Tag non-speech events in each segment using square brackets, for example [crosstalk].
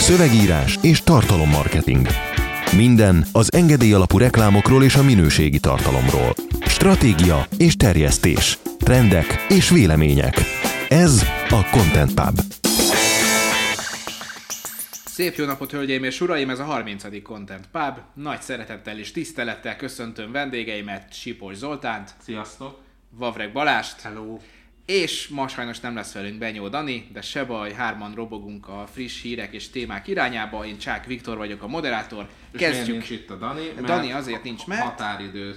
Szövegírás és tartalommarketing. Minden az engedély alapú reklámokról és a minőségi tartalomról. Stratégia és terjesztés. Trendek és vélemények. Ez a Content Pub. Szép jó napot, hölgyeim és uraim! Ez a 30. Content Pub. Nagy szeretettel és tisztelettel köszöntöm vendégeimet, Sipos Zoltánt, Sziasztok! Vavreg Balást, Hello! És ma sajnos nem lesz velünk Benyó Dani, de se baj, hárman robogunk a friss hírek és témák irányába. Én Csák Viktor vagyok a moderátor. És Kezdjük. nincs itt a Dani? Mert Dani azért nincs, mert- Határidő,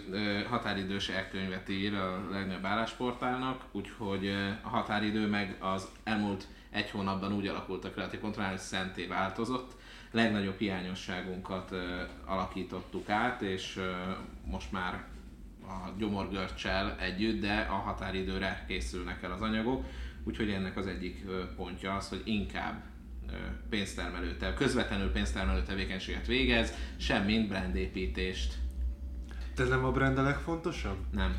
határidős elkönyvet ír a legnagyobb állásportálnak, úgyhogy a határidő meg az elmúlt egy hónapban úgy alakult a kreatív kontroll, hogy szenté változott. Legnagyobb hiányosságunkat alakítottuk át, és most már a gyomorgörcsel együtt, de a határidőre készülnek el az anyagok, úgyhogy ennek az egyik pontja az, hogy inkább pénztermelő, te- közvetlenül pénztermelő tevékenységet végez, semmint brandépítést. Te nem a brand a legfontosabb? Nem.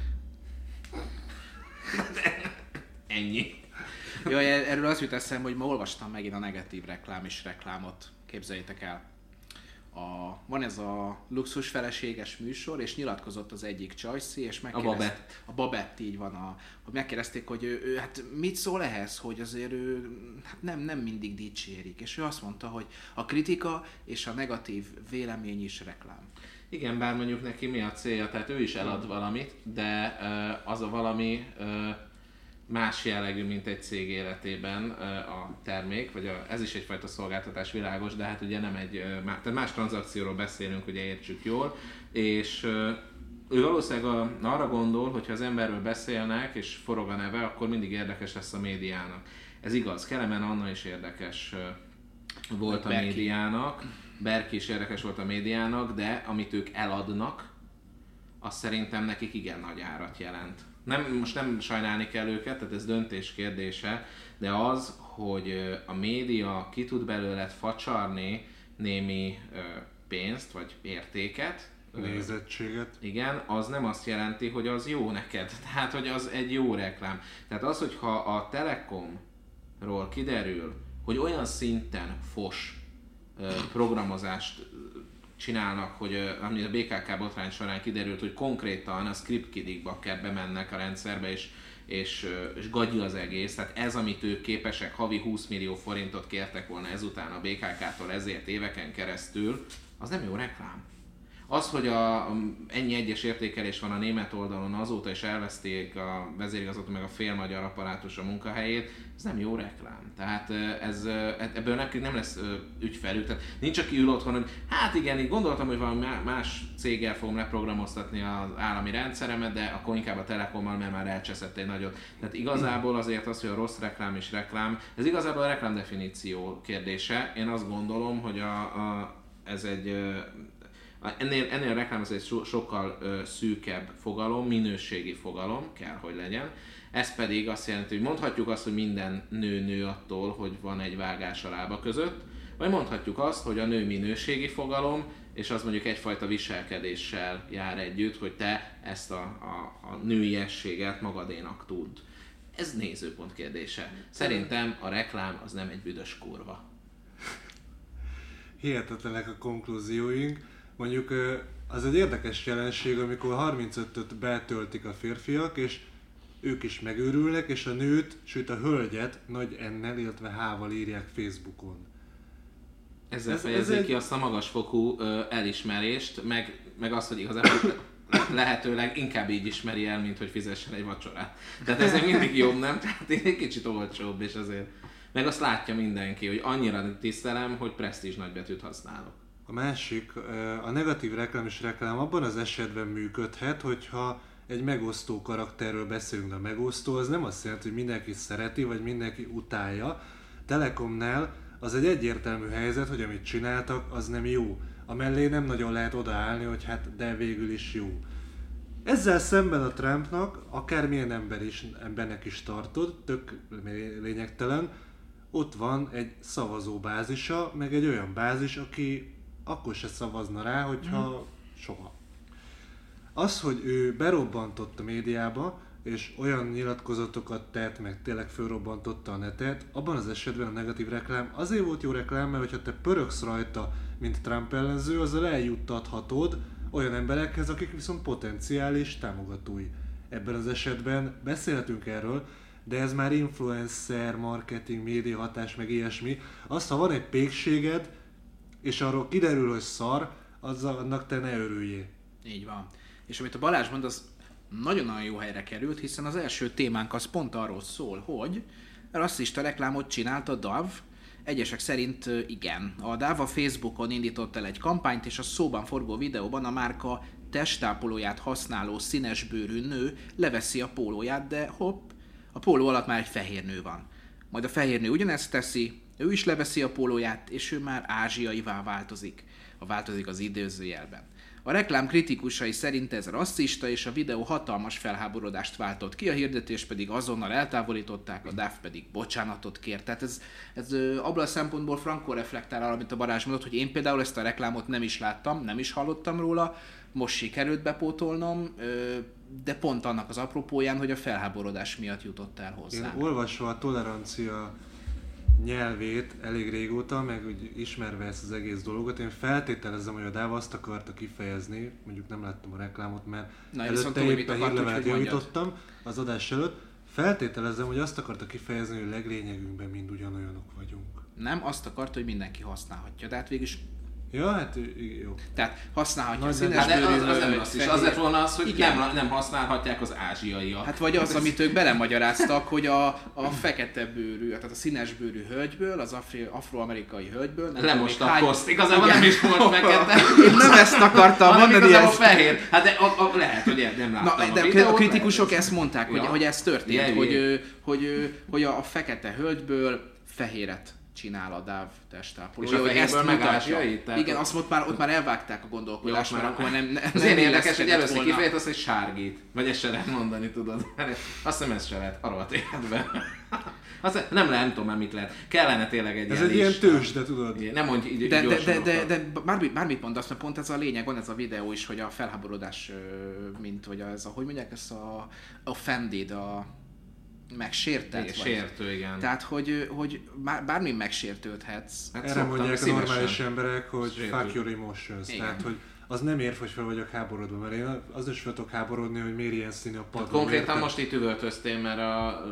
[laughs] Ennyi. Jaj, erről az jut eszembe, hogy ma olvastam megint a negatív reklám és reklámot. Képzeljétek el. A, van ez a luxus feleséges műsor, és nyilatkozott az egyik Csajci, és megkérdezték... Babett. A Babett, így van. A, hogy megkérdezték, hogy ő, ő, hát mit szól ehhez, hogy azért ő hát nem, nem mindig dicsérik. És ő azt mondta, hogy a kritika és a negatív vélemény is reklám. Igen, bár mondjuk neki mi a célja, tehát ő is elad valamit, de az a valami más jellegű, mint egy cég életében a termék, vagy a, ez is egyfajta szolgáltatás világos, de hát ugye nem egy, tehát más tranzakcióról beszélünk, ugye értsük jól, és ő valószínűleg arra gondol, hogy ha az emberről beszélnek, és forog a neve, akkor mindig érdekes lesz a médiának. Ez igaz, Kelemen Anna is érdekes volt a médiának, Berki is érdekes volt a médiának, de amit ők eladnak, az szerintem nekik igen nagy árat jelent. Nem, most nem sajnálni kell őket, tehát ez döntés kérdése, de az, hogy a média ki tud belőle facsarni némi pénzt vagy értéket, Nézettséget. igen, az nem azt jelenti, hogy az jó neked. [laughs] Tehát, hogy az egy jó reklám. Tehát az, hogyha a Telekomról kiderül, hogy olyan szinten fos programozást csinálnak, hogy ö, ami a BKK botrány során kiderült, hogy konkrétan a script kell bemennek a rendszerbe, és és, és gagyi az egész, tehát ez, amit ők képesek, havi 20 millió forintot kértek volna ezután a BKK-tól ezért éveken keresztül, az nem jó reklám. Az, hogy a, ennyi egyes értékelés van a német oldalon azóta, és elveszték a vezérigazgató meg a fél magyar apparátus a munkahelyét, ez nem jó reklám. Tehát ez, ö, ebből nekünk nem lesz ügyfelük. Tehát nincs, aki ül otthon, hogy hát igen, így gondoltam, hogy valami má- más céggel fogom leprogramoztatni az állami rendszeremet, de akkor inkább a Telekommal, mert már elcseszett egy nagyot. Tehát igazából azért az, hogy a rossz reklám és reklám, ez igazából a reklám definíció kérdése. Én azt gondolom, hogy a, a, ez egy Ennél, ennél a reklám az egy so, sokkal ö, szűkebb fogalom, minőségi fogalom kell, hogy legyen. Ez pedig azt jelenti, hogy mondhatjuk azt, hogy minden nő nő attól, hogy van egy vágás a lába között, vagy mondhatjuk azt, hogy a nő minőségi fogalom, és az mondjuk egyfajta viselkedéssel jár együtt, hogy te ezt a, a, a nőiességet magadénak tudd. Ez nézőpont kérdése. Szerintem a reklám az nem egy büdös kurva. Hihetetlenek a konklúzióink. Mondjuk az egy érdekes jelenség, amikor 35-öt betöltik a férfiak, és ők is megőrülnek, és a nőt, sőt a hölgyet nagy ennel, illetve hával írják Facebookon. Ezzel Ez- ez, ez fejezik egy- ki azt a magasfokú ö, elismerést, meg, meg azt, hogy igazából le- lehetőleg inkább így ismeri el, mint hogy fizessen egy vacsorát. Tehát ez mindig jobb, nem? Tehát egy kicsit olcsóbb, és azért. Meg azt látja mindenki, hogy annyira tisztelem, hogy presztízs nagybetűt használok. A másik, a negatív reklám és reklám abban az esetben működhet, hogyha egy megosztó karakterről beszélünk, de a megosztó az nem azt jelenti, hogy mindenki szereti, vagy mindenki utálja. Telekomnál az egy egyértelmű helyzet, hogy amit csináltak, az nem jó. A mellé nem nagyon lehet odaállni, hogy hát de végül is jó. Ezzel szemben a Trumpnak, akármilyen ember is, embernek is tartod, tök lényegtelen, ott van egy szavazóbázisa, meg egy olyan bázis, aki akkor se szavazna rá, hogyha soha. Az, hogy ő berobbantott a médiába, és olyan nyilatkozatokat tett, meg tényleg fölrobbantotta a netet, abban az esetben a negatív reklám azért volt jó reklám, mert hogyha te pöröksz rajta, mint Trump ellenző, azzal eljuttathatod olyan emberekhez, akik viszont potenciális támogatói. Ebben az esetben beszélhetünk erről, de ez már influencer, marketing, média hatás, meg ilyesmi. Azt, ha van egy pékséged, és arról kiderül, hogy szar, az annak te ne örüljél. Így van. És amit a Balázs mond, az nagyon-nagyon jó helyre került, hiszen az első témánk az pont arról szól, hogy rasszista reklámot csinált a DAV, Egyesek szerint igen. A DAV a Facebookon indított el egy kampányt, és a szóban forgó videóban a márka testápolóját használó színesbőrű nő leveszi a pólóját, de hopp, a póló alatt már egy fehér nő van. Majd a fehér nő ugyanezt teszi, ő is leveszi a pólóját, és ő már ázsiaivá változik. A változik az időzőjelben. A reklám kritikusai szerint ez rasszista, és a videó hatalmas felháborodást váltott ki, a hirdetés pedig azonnal eltávolították, a DAF pedig bocsánatot kért. Tehát ez, ez abban a szempontból frankó reflektál arra, amit a Barázs mondott, hogy én például ezt a reklámot nem is láttam, nem is hallottam róla, most sikerült bepótolnom, de pont annak az apropóján, hogy a felháborodás miatt jutott el Én hozzá. olvasva a tolerancia nyelvét elég régóta, meg úgy ismerve ezt az egész dolgot, én feltételezem, hogy a Dáva azt akarta kifejezni, mondjuk nem láttam a reklámot, mert Na, előtte éppen hírlevelet javítottam az adás előtt, feltételezem, hogy azt akarta kifejezni, hogy leglényegünkben mind ugyanolyanok vagyunk. Nem, azt akarta, hogy mindenki használhatja, de hát végülis Ja, hát jó. tehát használhatja a Nagy színes Hát az, az nem bőrű, rossz is. Az lett volna az, hogy Igen. nem, nem használhatják az ázsiaiak. Hát vagy az, amit ők belemagyaráztak, hogy a, a fekete bőrű, tehát a színes bőrű hölgyből, az afri, afroamerikai hölgyből. nem tudom a hány- koszt. Igazából Igen. nem is volt [laughs] fekete. Én nem ezt akartam hanem mondani, igazából ezt. fehér. Hát de a, a, lehet, hogy nem láttam Na, a de videót, a kritikusok lehet, ezt mondták, hogy, Ja. hogy ez történt, hogy, hogy, hogy a, a fekete hölgyből fehéret csinál a DAV testápoló. És a Hogy ezt meg mutatja. ázsiait? Tehát- Igen, azt ott már, ott már elvágták a gondolkodást, mert már- akkor nem, ne, Az nem én érdekes, hogy először kifejezett azt, hogy sárgít. Vagy ezt se lehet mondani, tudod. Azt hiszem ez se lehet, a rohadt életben. Azt nem lehet, nem tudom már mit lehet. Kellene tényleg egy Ez egy ilyen tős, de tudod. Igen, Nem mondj így De, de, de, de, de bármit, bármit mondasz, mert pont ez a lényeg, van ez a videó is, hogy a felháborodás, mint hogy ez a, hogy mondják, ez a offended, a megsértett. Igen, vagy. Sértő, igen. Tehát, hogy, hogy bár, bármi megsértődhetsz. Hát Erre mondják a normális emberek, hogy Sértő. fuck your emotions. Igen. Tehát, hogy az nem ér, hogy fel vagyok háborodva, mert én az is fel tudok háborodni, hogy miért ilyen színű a padló. Konkrétan érted? most itt üvöltöztél, mert a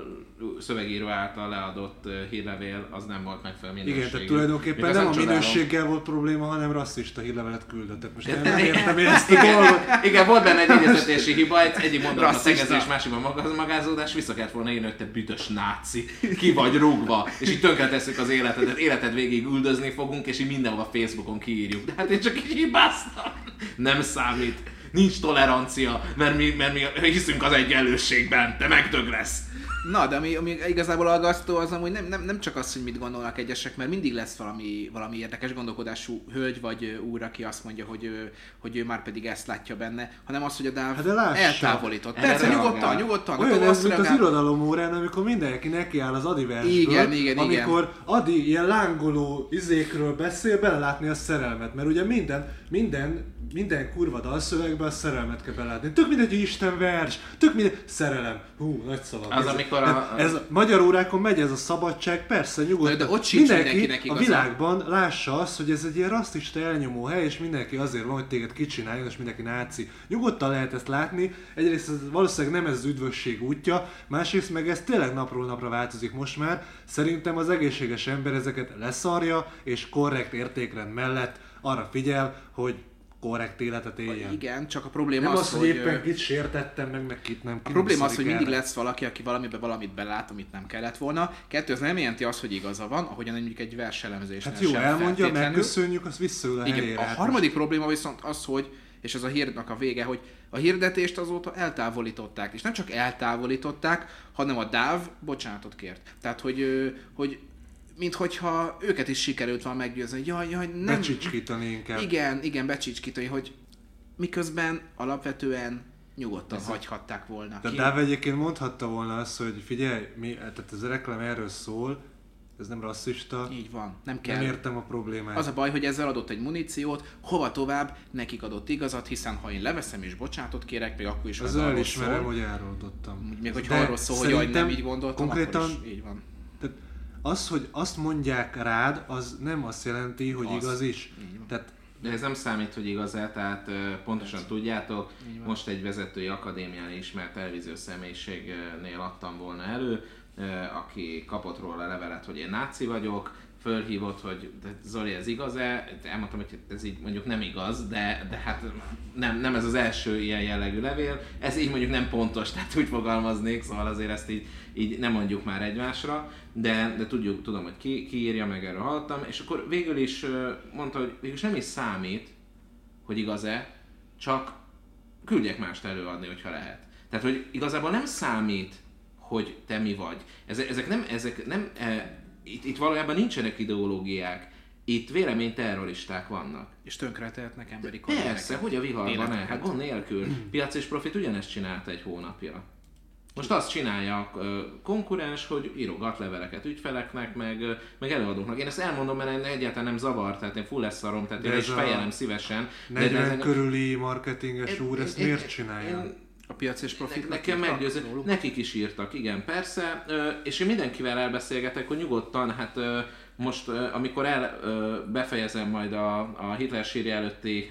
szövegíró által leadott hírlevél az nem volt megfelelő minőségű. Igen, tehát tulajdonképpen Még nem a csodálom. minőséggel volt probléma, hanem rasszista hírlevelet küldött. Tehát most én nem [laughs] értem én ezt a dolgot. Igen, igen, volt benne egy egyeztetési hiba, egy, egyik mondatban Rasszista. tegezés, másikban magázódás, vissza kellett volna írni, hogy te büdös náci, ki vagy rúgva, és így tönkretesszük az életedet, életed végig üldözni fogunk, és így mindenhol a Facebookon kiírjuk. De hát én csak így hibáztam. Nem számít. Nincs tolerancia, mert mi, mert mi hiszünk az egyenlőségben, te megdög lesz. Na, de ami, ami igazából aggasztó az amúgy nem, nem, nem csak az, hogy mit gondolnak egyesek, mert mindig lesz valami, valami érdekes gondolkodású hölgy vagy úr, aki azt mondja, hogy ő, hogy ő már pedig ezt látja benne, hanem az, hogy a DAV Hát de lássa. eltávolított. Erre Persze, reagál. nyugodtan, nyugodtan. Olyan ez, azt mint az reagál- irodalom órán, amikor mindenki nekiáll az Adi versből, Igen, igen, amikor Adi ilyen lángoló izékről beszél, belelátni a szerelmet, mert ugye minden, minden, minden kurva dalszövegben a szerelmet kell belátni. Tök mindegy, hogy Isten vers, tök mindegy, szerelem. Hú, nagy szavak. Az, ez, amikor a- tehát ez magyar órákon megy ez a szabadság, persze, nyugodtan. De- de ott sincs mindenki mindenkinek a világban lássa azt, hogy ez egy ilyen rasszista elnyomó hely, és mindenki azért van, hogy téged kicsináljon, és mindenki náci. Nyugodtan lehet ezt látni. Egyrészt ez valószínűleg nem ez az üdvösség útja, másrészt meg ez tényleg napról napra változik most már. Szerintem az egészséges ember ezeket leszarja, és korrekt értékrend mellett arra figyel, hogy korrekt életet éljen. Igen, csak a probléma Nem az, az, hogy ö, éppen kit sértettem, meg, meg kit nem. A probléma az, hogy mindig lesz valaki, aki valamiben valamit belát, amit nem kellett volna. Kettő, ez nem jelenti azt, hogy igaza van, ahogyan mondjuk egy verselemzésnél Hát jó, sem elmondja, megköszönjük, azt visszaül a Igen, helyére. a harmadik probléma viszont az, hogy, és ez a hírnak a vége, hogy a hirdetést azóta eltávolították. És nem csak eltávolították, hanem a DAV bocsánatot kért. Tehát, hogy, ö, hogy minthogyha őket is sikerült van meggyőzni, hogy jaj, jaj, nem... Becsicskítani inkább. Igen, igen, becsicskítani, hogy miközben alapvetően nyugodtan hagyhatták volna De ki. Dáv egyébként mondhatta volna azt, hogy figyelj, mi, tehát ez a reklám erről szól, ez nem rasszista, Így van, nem kell. nem értem a problémát. Az a baj, hogy ezzel adott egy muníciót, hova tovább, nekik adott igazat, hiszen ha én leveszem és bocsátot kérek, még akkor is Az az arról elismerem, szól, hogy elrontottam. még hogyha arról szól, hogy jaj, nem így gondoltam, konkrétan, akkor is így van. Tehát az, hogy azt mondják rád, az nem azt jelenti, hogy Az. igaz is. Tehát De ez nem számít, hogy igaz-e, tehát pontosan tudjátok, most egy vezetői akadémián ismert televíziós személyiségnél adtam volna elő, aki kapott róla levelet, hogy én náci vagyok, fölhívott, hogy de Zoli, ez igaz-e? Elmondtam, hogy ez így mondjuk nem igaz, de, de hát nem, nem ez az első ilyen jellegű levél. Ez így mondjuk nem pontos, tehát úgy fogalmaznék, szóval azért ezt így, így nem mondjuk már egymásra, de, de tudjuk, tudom, hogy ki, ki írja, meg erről hallottam, és akkor végül is mondta, hogy végül is számít, hogy igaz-e, csak küldjek mást előadni, hogyha lehet. Tehát, hogy igazából nem számít, hogy te mi vagy. Ezek, nem, ezek nem e, itt, itt valójában nincsenek ideológiák, itt véleményterroristák vannak. És tönkretehetnek emberi Persze, karriereket. hogy a viharban? Életeket. Hát gond nélkül. [clears throat] Piac és profit ugyanezt csinálta egy hónapja. Most azt csinálja a konkurens, hogy írogat leveleket ügyfeleknek, meg, meg előadóknak. Én ezt elmondom, mert egyáltalán nem zavar, tehát én full leszarom, tehát De én is fejelem szívesen. 40 ez- körüli marketinges úr ezt én- miért én- csinálja? én- A piac és profit. ne- Nekem meggyőző, nekik is írtak, igen, persze, és én mindenkivel elbeszélgetek, hogy nyugodtan, hát most, amikor el befejezem majd a, a Hitler sírja előtti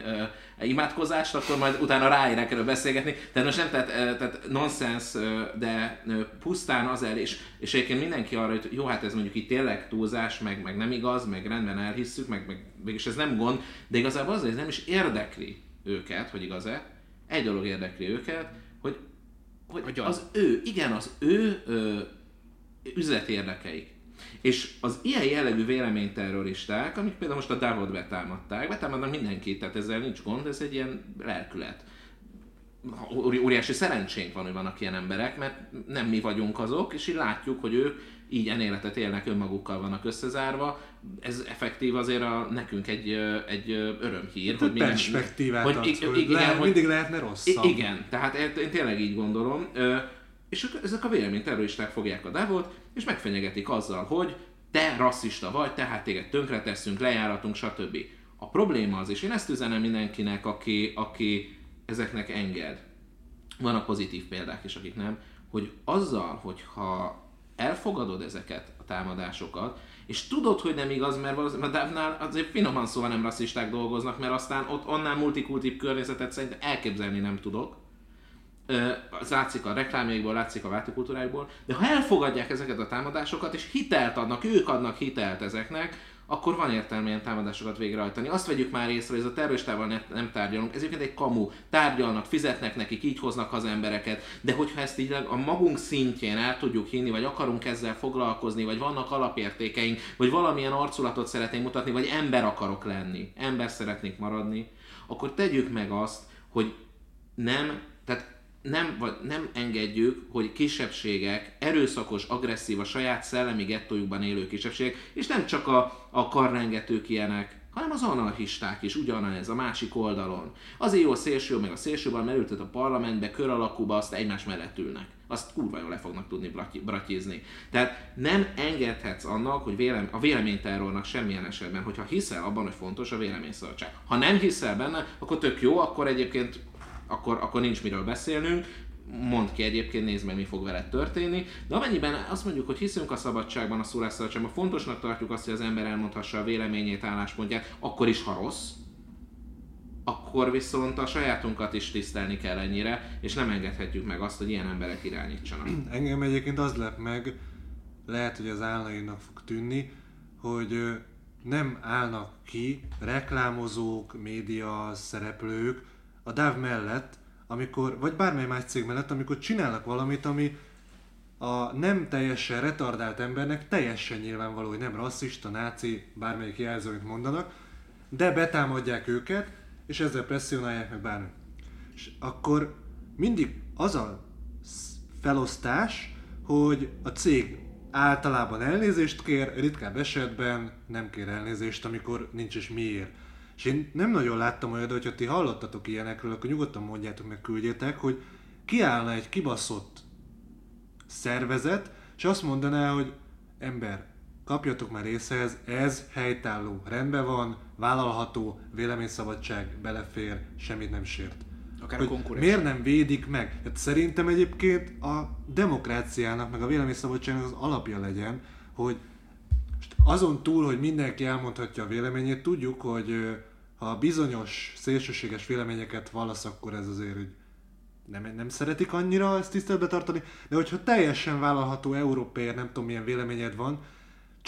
imádkozást, akkor majd utána ráérek erről beszélgetni. Tehát most nem, tehát, tehát nonsens, de pusztán az el, és, és egyébként mindenki arra, hogy jó, hát ez mondjuk itt tényleg túlzás, meg, meg nem igaz, meg rendben elhisszük, meg, meg mégis ez nem gond, de igazából az, hogy ez nem is érdekli őket, hogy igaz-e, egy dolog érdekli őket, gyanú. az ő, igen, az ő ö, üzleti érdekeik. És az ilyen jellegű véleményterroristák, amik például most a Davot betámadták, betámadnak mindenkit, tehát ezzel nincs gond, ez egy ilyen lelkület. Óri- Óriási szerencsénk van, hogy vannak ilyen emberek, mert nem mi vagyunk azok, és így látjuk, hogy ők így ilyen életet élnek, önmagukkal vannak összezárva. Ez effektív azért a, nekünk egy, egy örömhír. Hogy mi nem- perspektívát hogy, adsz, i- hogy igen, lehet, hogy- mindig lehetne rosszabb. Igen, tehát én én tényleg így gondolom. És ezek a véleményterroristák fogják a Davot, és megfenyegetik azzal, hogy te rasszista vagy, tehát téged tönkreteszünk, lejáratunk, stb. A probléma az, és én ezt üzenem mindenkinek, aki, aki ezeknek enged, vannak pozitív példák is, akik nem, hogy azzal, hogyha elfogadod ezeket a támadásokat, és tudod, hogy nem igaz, mert valószínűleg a Davnál azért finoman szóval nem rasszisták dolgoznak, mert aztán ott annál multikultív környezetet szerintem elképzelni nem tudok. Az látszik a reklámjaikból, látszik a váltókultúráikból, de ha elfogadják ezeket a támadásokat, és hitelt adnak, ők adnak hitelt ezeknek, akkor van értelme ilyen támadásokat végrehajtani. Azt vegyük már észre, hogy ez a terroristával ne, nem tárgyalunk, ez egyébként egy kamu, tárgyalnak, fizetnek nekik, így hoznak az embereket, de hogyha ezt így a magunk szintjén el tudjuk hinni, vagy akarunk ezzel foglalkozni, vagy vannak alapértékeink, vagy valamilyen arculatot szeretnénk mutatni, vagy ember akarok lenni, ember szeretnék maradni, akkor tegyük meg azt, hogy nem, nem, vagy nem engedjük, hogy kisebbségek, erőszakos, agresszív, a saját szellemi gettójukban élő kisebbségek, és nem csak a, a karrengetők ilyenek, hanem az anarchisták is ugyanez, a másik oldalon. Azért jó a szélső, meg a szélsőben merültet a parlamentbe, kör alakúba, azt egymás mellett ülnek. Azt kurva jól le fognak tudni bratyizni. Tehát nem engedhetsz annak, hogy vélem, a véleményterrornak semmilyen esetben, hogyha hiszel abban, hogy fontos a véleményszabadság. Ha nem hiszel benne, akkor tök jó, akkor egyébként akkor, akkor nincs miről beszélnünk, mondd ki egyébként, nézd meg, mi fog veled történni, de amennyiben azt mondjuk, hogy hiszünk a szabadságban, a szólásszabadságban, fontosnak tartjuk azt, hogy az ember elmondhassa a véleményét, álláspontját, akkor is, ha rossz, akkor viszont a sajátunkat is tisztelni kell ennyire, és nem engedhetjük meg azt, hogy ilyen emberek irányítsanak. Engem egyébként az lep meg, lehet, hogy az álnainak fog tűnni, hogy nem állnak ki reklámozók, média szereplők a DAV mellett, amikor, vagy bármely más cég mellett, amikor csinálnak valamit, ami a nem teljesen retardált embernek teljesen nyilvánvaló, hogy nem rasszista, náci, bármelyik jelző, amit mondanak, de betámadják őket, és ezzel presszionálják meg bármi. És akkor mindig az a sz- felosztás, hogy a cég általában elnézést kér, ritkább esetben nem kér elnézést, amikor nincs is miért. És én nem nagyon láttam olyat, de hogyha ti hallottatok ilyenekről, akkor nyugodtan mondjátok meg, küldjétek, hogy kiállna egy kibaszott szervezet, és azt mondaná, hogy ember, kapjatok már észhez, ez helytálló, rendben van, vállalható, véleményszabadság, belefér, semmit nem sért. Akár Hogy a miért nem védik meg? Hát szerintem egyébként a demokráciának, meg a véleményszabadságnak az alapja legyen, hogy azon túl, hogy mindenki elmondhatja a véleményét, tudjuk, hogy ha bizonyos szélsőséges véleményeket vallasz, akkor ez azért, hogy nem, nem szeretik annyira ezt tiszteletbe tartani, de hogyha teljesen vállalható európér, nem tudom milyen véleményed van,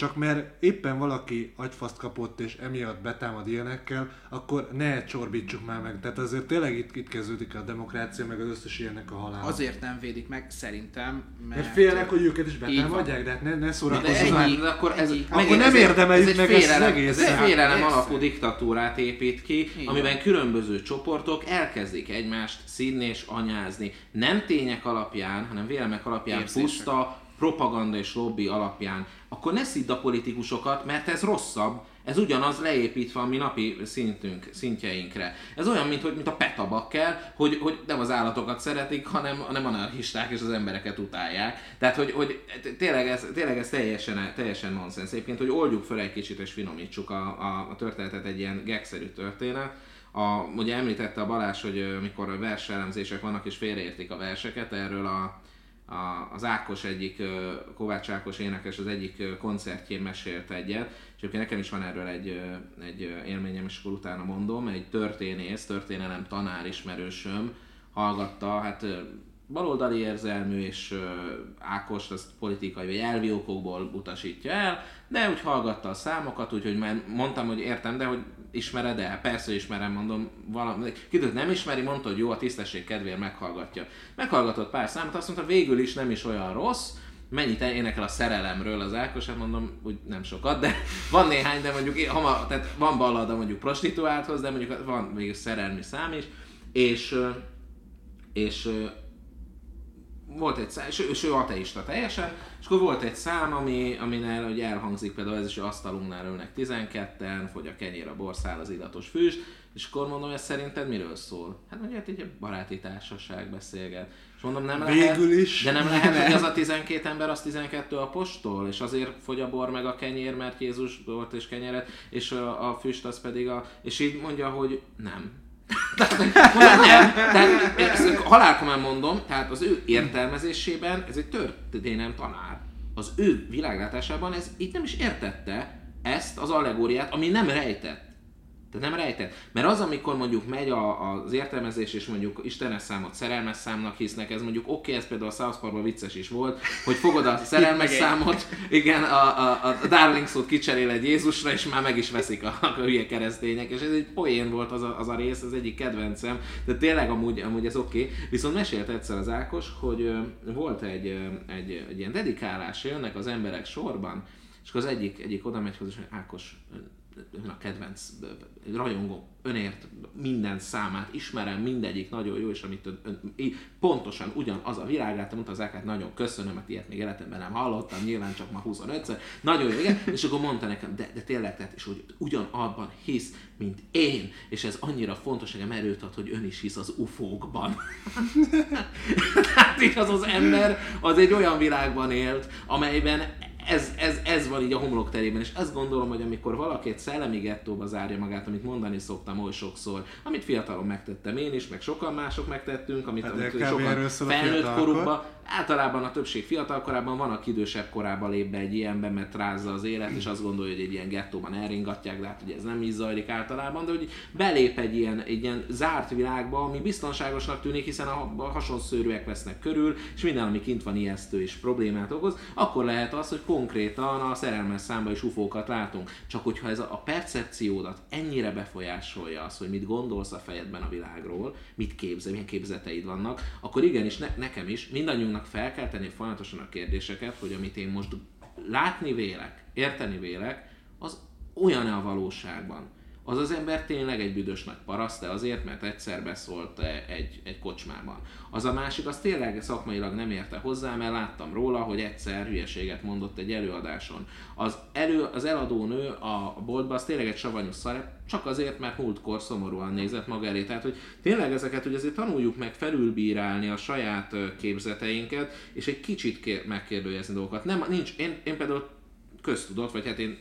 csak mert éppen valaki agyfaszt kapott és emiatt betámad ilyenekkel, akkor ne csorbítsuk már meg. Tehát azért tényleg itt, itt kezdődik a demokrácia, meg az összes ilyennek a halála. Azért nem védik meg, szerintem, mert... mert félnek, hogy őket is betámadják, de hát ne, ne szórakozzunk már. de akkor ez, ennyi. Akkor nem érdemeljük meg ezt az félelem, egészet. Ez egy félelem alapú diktatúrát épít ki, Így amiben különböző csoportok elkezdik egymást szídni és anyázni. Nem tények alapján, hanem vélemek alapján, Érzések. puszta propaganda és lobby alapján. Akkor ne szidd a politikusokat, mert ez rosszabb. Ez ugyanaz leépítve a mi napi szintünk, szintjeinkre. Ez olyan, mint, hogy, mint a petabakkel, hogy, hogy nem az állatokat szeretik, hanem, hanem anarchisták és az embereket utálják. Tehát, hogy, hogy tényleg ez, tényleg ez teljesen, teljesen nonsens. Egyébként, hogy oldjuk fel egy kicsit és finomítsuk a, a, a történetet egy ilyen gegszerű történet. A, ugye említette a Balázs, hogy mikor a verselemzések vannak és félreértik a verseket, erről a, a, az Ákos egyik, Kovács Ákos énekes az egyik koncertjén mesélt egyet, és egyébként nekem is van erről egy, egy élményem, és akkor utána mondom, egy történész, történelem tanár ismerősöm hallgatta, hát baloldali érzelmű, és Ákos azt politikai vagy elvi okokból utasítja el, de úgy hallgatta a számokat, úgyhogy már mondtam, hogy értem, de hogy ismered el? Persze ismerem, mondom, valami. Kidőtt nem ismeri, mondta, hogy jó, a tisztesség kedvéért meghallgatja. Meghallgatott pár számot, azt mondta, végül is nem is olyan rossz, mennyit énekel a szerelemről az Ákos, hát mondom, úgy nem sokat, de [laughs] van néhány, de mondjuk, hama, tehát van ballada mondjuk prostituálthoz, de mondjuk van még szerelmi szám is, és, és volt egy szám, és ő, és ő ateista teljesen, és akkor volt egy szám, ami, aminél hogy elhangzik például ez is, hogy asztalunknál ülnek 12-en, fogy a kenyér, a borszál, az illatos füst, és akkor mondom, ez szerinted miről szól? Hát mondja, hát így egy baráti társaság beszélget. És mondom, nem lehet, Végül is. de nem lehet, hogy az a 12 ember, az 12 apostol, és azért fogy a bor meg a kenyér, mert Jézus volt és kenyeret, és a, a füst az pedig a... És így mondja, hogy nem. Mondom, nem. Tehát, ezt halálkomán mondom, tehát az ő értelmezésében ez egy történelem tanár. Az ő világlátásában ez itt nem is értette ezt az allegóriát, ami nem rejtett. Tehát nem rejtett. Mert az, amikor mondjuk megy a, az értelmezés, és mondjuk Istenes számot szerelmes számnak hisznek, ez mondjuk oké, okay, ez például a South Parkban vicces is volt, hogy fogod a [laughs] szerelmes számot, igen, a, a, a Darling szót kicserél egy Jézusra, és már meg is veszik a, a hülye keresztények, és ez egy poén volt az a, az a rész, ez egyik kedvencem, de tényleg amúgy, amúgy ez oké. Okay. Viszont mesélt egyszer az Ákos, hogy ö, volt egy, ö, egy, egy ilyen dedikálás, jönnek az emberek sorban, és akkor az egyik, egyik oda megy hozzá, mondja, Ákos, a kedvenc rajongó, önért minden számát ismerem, mindegyik nagyon jó, és amit ön, ön pontosan ugyanaz a világát, mondta az nagyon köszönöm, mert ilyet még életemben nem hallottam, nyilván csak ma 25-szer, nagyon jó, igen, és akkor mondta nekem, de, de tényleg, tehát, és hogy ugyanabban hisz, mint én, és ez annyira fontos, nekem erőt ad, hogy ön is hisz az ufókban. [laughs] Tehát így az az ember az egy olyan világban élt, amelyben ez, ez, ez van így a homlok terében, és azt gondolom, hogy amikor valaki egy szellemi gettóba zárja magát, amit mondani szoktam oly sokszor, amit fiatalon megtettem én is, meg sokan mások megtettünk, amit, Hát amit sokan felnőtt korukban, általában a többség fiatal korában van, aki idősebb korában lép be egy ilyenbe, mert rázza az élet, és azt gondolja, hogy egy ilyen gettóban elringatják, de hát ugye ez nem így zajlik általában, de hogy belép egy ilyen, egy ilyen zárt világba, ami biztonságosnak tűnik, hiszen a hasonszőrűek vesznek körül, és minden, ami kint van ijesztő és problémát okoz, akkor lehet az, hogy konkrétan a szerelmes számba is ufókat látunk. Csak hogyha ez a percepciódat ennyire befolyásolja az, hogy mit gondolsz a fejedben a világról, mit képzel, milyen képzeteid vannak, akkor igenis ne, nekem is, mindannyiunknak fel kell tenni folyamatosan a kérdéseket, hogy amit én most látni vélek, érteni vélek, az olyan-e a valóságban? Az az ember tényleg egy büdös nagy paraszt, de azért, mert egyszer beszólt eh, egy, egy kocsmában. Az a másik, az tényleg szakmailag nem érte hozzá, mert láttam róla, hogy egyszer hülyeséget mondott egy előadáson. Az, elő, az eladónő a boltban az tényleg egy savanyú szar, csak azért, mert múltkor szomorúan nézett maga elé. Tehát, hogy tényleg ezeket, hogy azért tanuljuk meg felülbírálni a saját képzeteinket, és egy kicsit kér, megkérdőjelezni dolgokat. Nem, nincs, én, én például köztudott, vagy hát én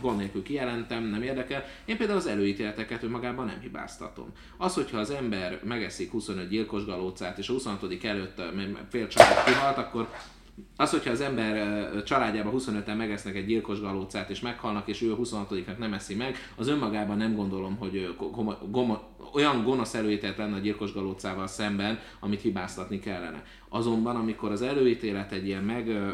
gond nélkül kijelentem, nem érdekel. Én például az előítéleteket önmagában nem hibáztatom. Az, hogyha az ember megeszik 25 gyilkos galócát, és a 26. előtt fél család kihalt, akkor az, hogyha az ember családjában 25-en megesznek egy gyilkos galócát és meghalnak, és ő a 26-nak nem eszi meg, az önmagában nem gondolom, hogy goma, goma, olyan gonosz előítélet lenne a gyilkos galócával szemben, amit hibáztatni kellene. Azonban, amikor az előítélet egy ilyen meg ö, ö,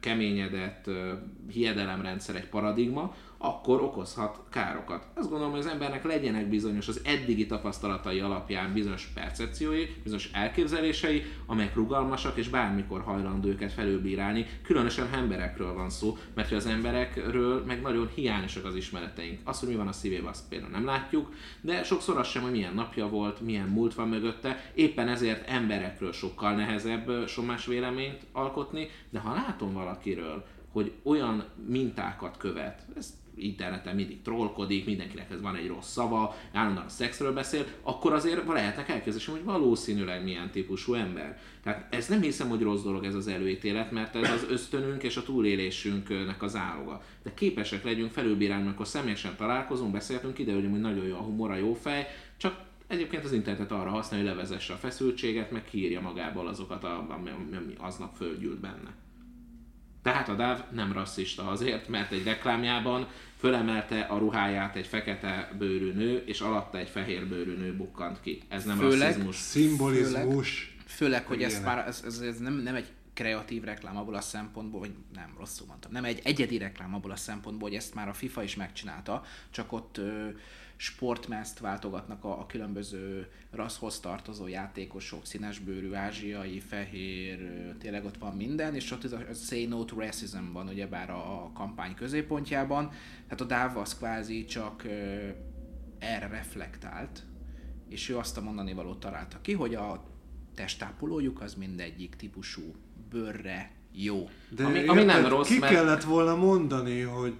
keményedett ö, hiedelemrendszer, egy paradigma, akkor okozhat károkat. Azt gondolom, hogy az embernek legyenek bizonyos az eddigi tapasztalatai alapján bizonyos percepciói, bizonyos elképzelései, amelyek rugalmasak és bármikor hajlandó őket felülbírálni. Különösen ha emberekről van szó, mert az emberekről meg nagyon hiányosak az ismereteink. Az, hogy mi van a szívében, azt például nem látjuk, de sokszor az sem, hogy milyen napja volt, milyen múlt van mögötte. Éppen ezért emberekről sokkal nehezebb somás véleményt alkotni, de ha látom valakiről, hogy olyan mintákat követ, ezt interneten mindig trollkodik, mindenkinek ez van egy rossz szava, állandóan a szexről beszél, akkor azért lehetnek elképzelni, hogy valószínűleg milyen típusú ember. Tehát ez nem hiszem, hogy rossz dolog ez az előítélet, mert ez az ösztönünk és a túlélésünknek az áloga. De képesek legyünk felülbírálni, amikor személyesen találkozunk, beszéltünk, kiderül, hogy nagyon jó a humor, a jó fej, csak Egyébként az internetet arra használja, hogy levezesse a feszültséget, meg kiírja magából azokat, ami aznap földgyűlt benne. Tehát a DAV nem rasszista azért, mert egy reklámjában fölemelte a ruháját egy fekete bőrű nő, és alatta egy fehér bőrű nő bukkant ki. Ez nem főleg, rasszizmus. Szimbolizmus. Főleg, főleg hogy ez, már, ez, ez, ez nem, nem egy kreatív reklám abból a szempontból, vagy nem, rosszul mondtam, nem egy egyedi reklám abból a szempontból, hogy ezt már a FIFA is megcsinálta, csak ott ö, sportmezt váltogatnak a, a különböző rasszhoz tartozó játékosok, színesbőrű, ázsiai, fehér, tényleg ott van minden, és ott ez a Say No to Racism van ugyebár a, a kampány középpontjában, tehát a DAV az kvázi csak ö, erre reflektált, és ő azt a mondani valót találta ki, hogy a testápolójuk az mindegyik típusú bőrre jó. De ami, ami nem rossz, ki mert... kellett volna mondani, hogy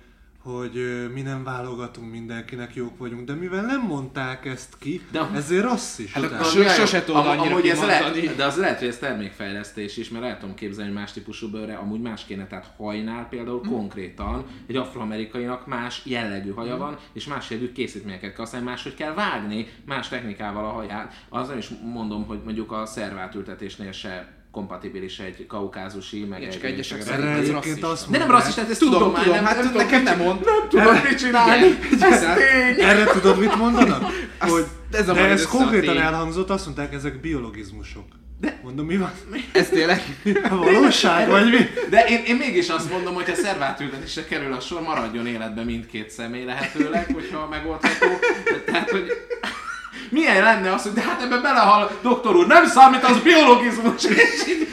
hogy mi nem válogatunk mindenkinek, jók vagyunk, de mivel nem mondták ezt ki, de, ezért rasszis. Hát akkor sose, sose tudod am, amúgy ez lehet, De az lehet, hogy ez termékfejlesztés is, mert el tudom képzelni, hogy más típusú bőrre amúgy más kéne, tehát hajnál például hmm. konkrétan egy afroamerikainak más jellegű haja hmm. van, és más jellegű készítményeket kell használni, máshogy kell vágni, más technikával a haját. Az nem is mondom, hogy mondjuk a szervátültetésnél se kompatibilis egy kaukázusi, meg egy... Csak egyesek szerint ez. De nem rasszista, ezt tudom, tudom, tudom, hát nem, nekem nem mond. Nem tudod mit csinálni, ez tény. Erre tudod mit mondanak? Hogy, ez a de ez konkrétan elhangzott, azt mondták, ezek biologizmusok. De mondom, mi van? Ez tényleg? [laughs] A valóság, vagy mi? De én, én mégis azt mondom, hogy ha szervátültetésre kerül a sor, maradjon életben mindkét személy lehetőleg, hogyha megoldható. Tehát, hogy milyen lenne az, hogy de hát ebben belehal, doktor úr, nem számít az biologizmus, és így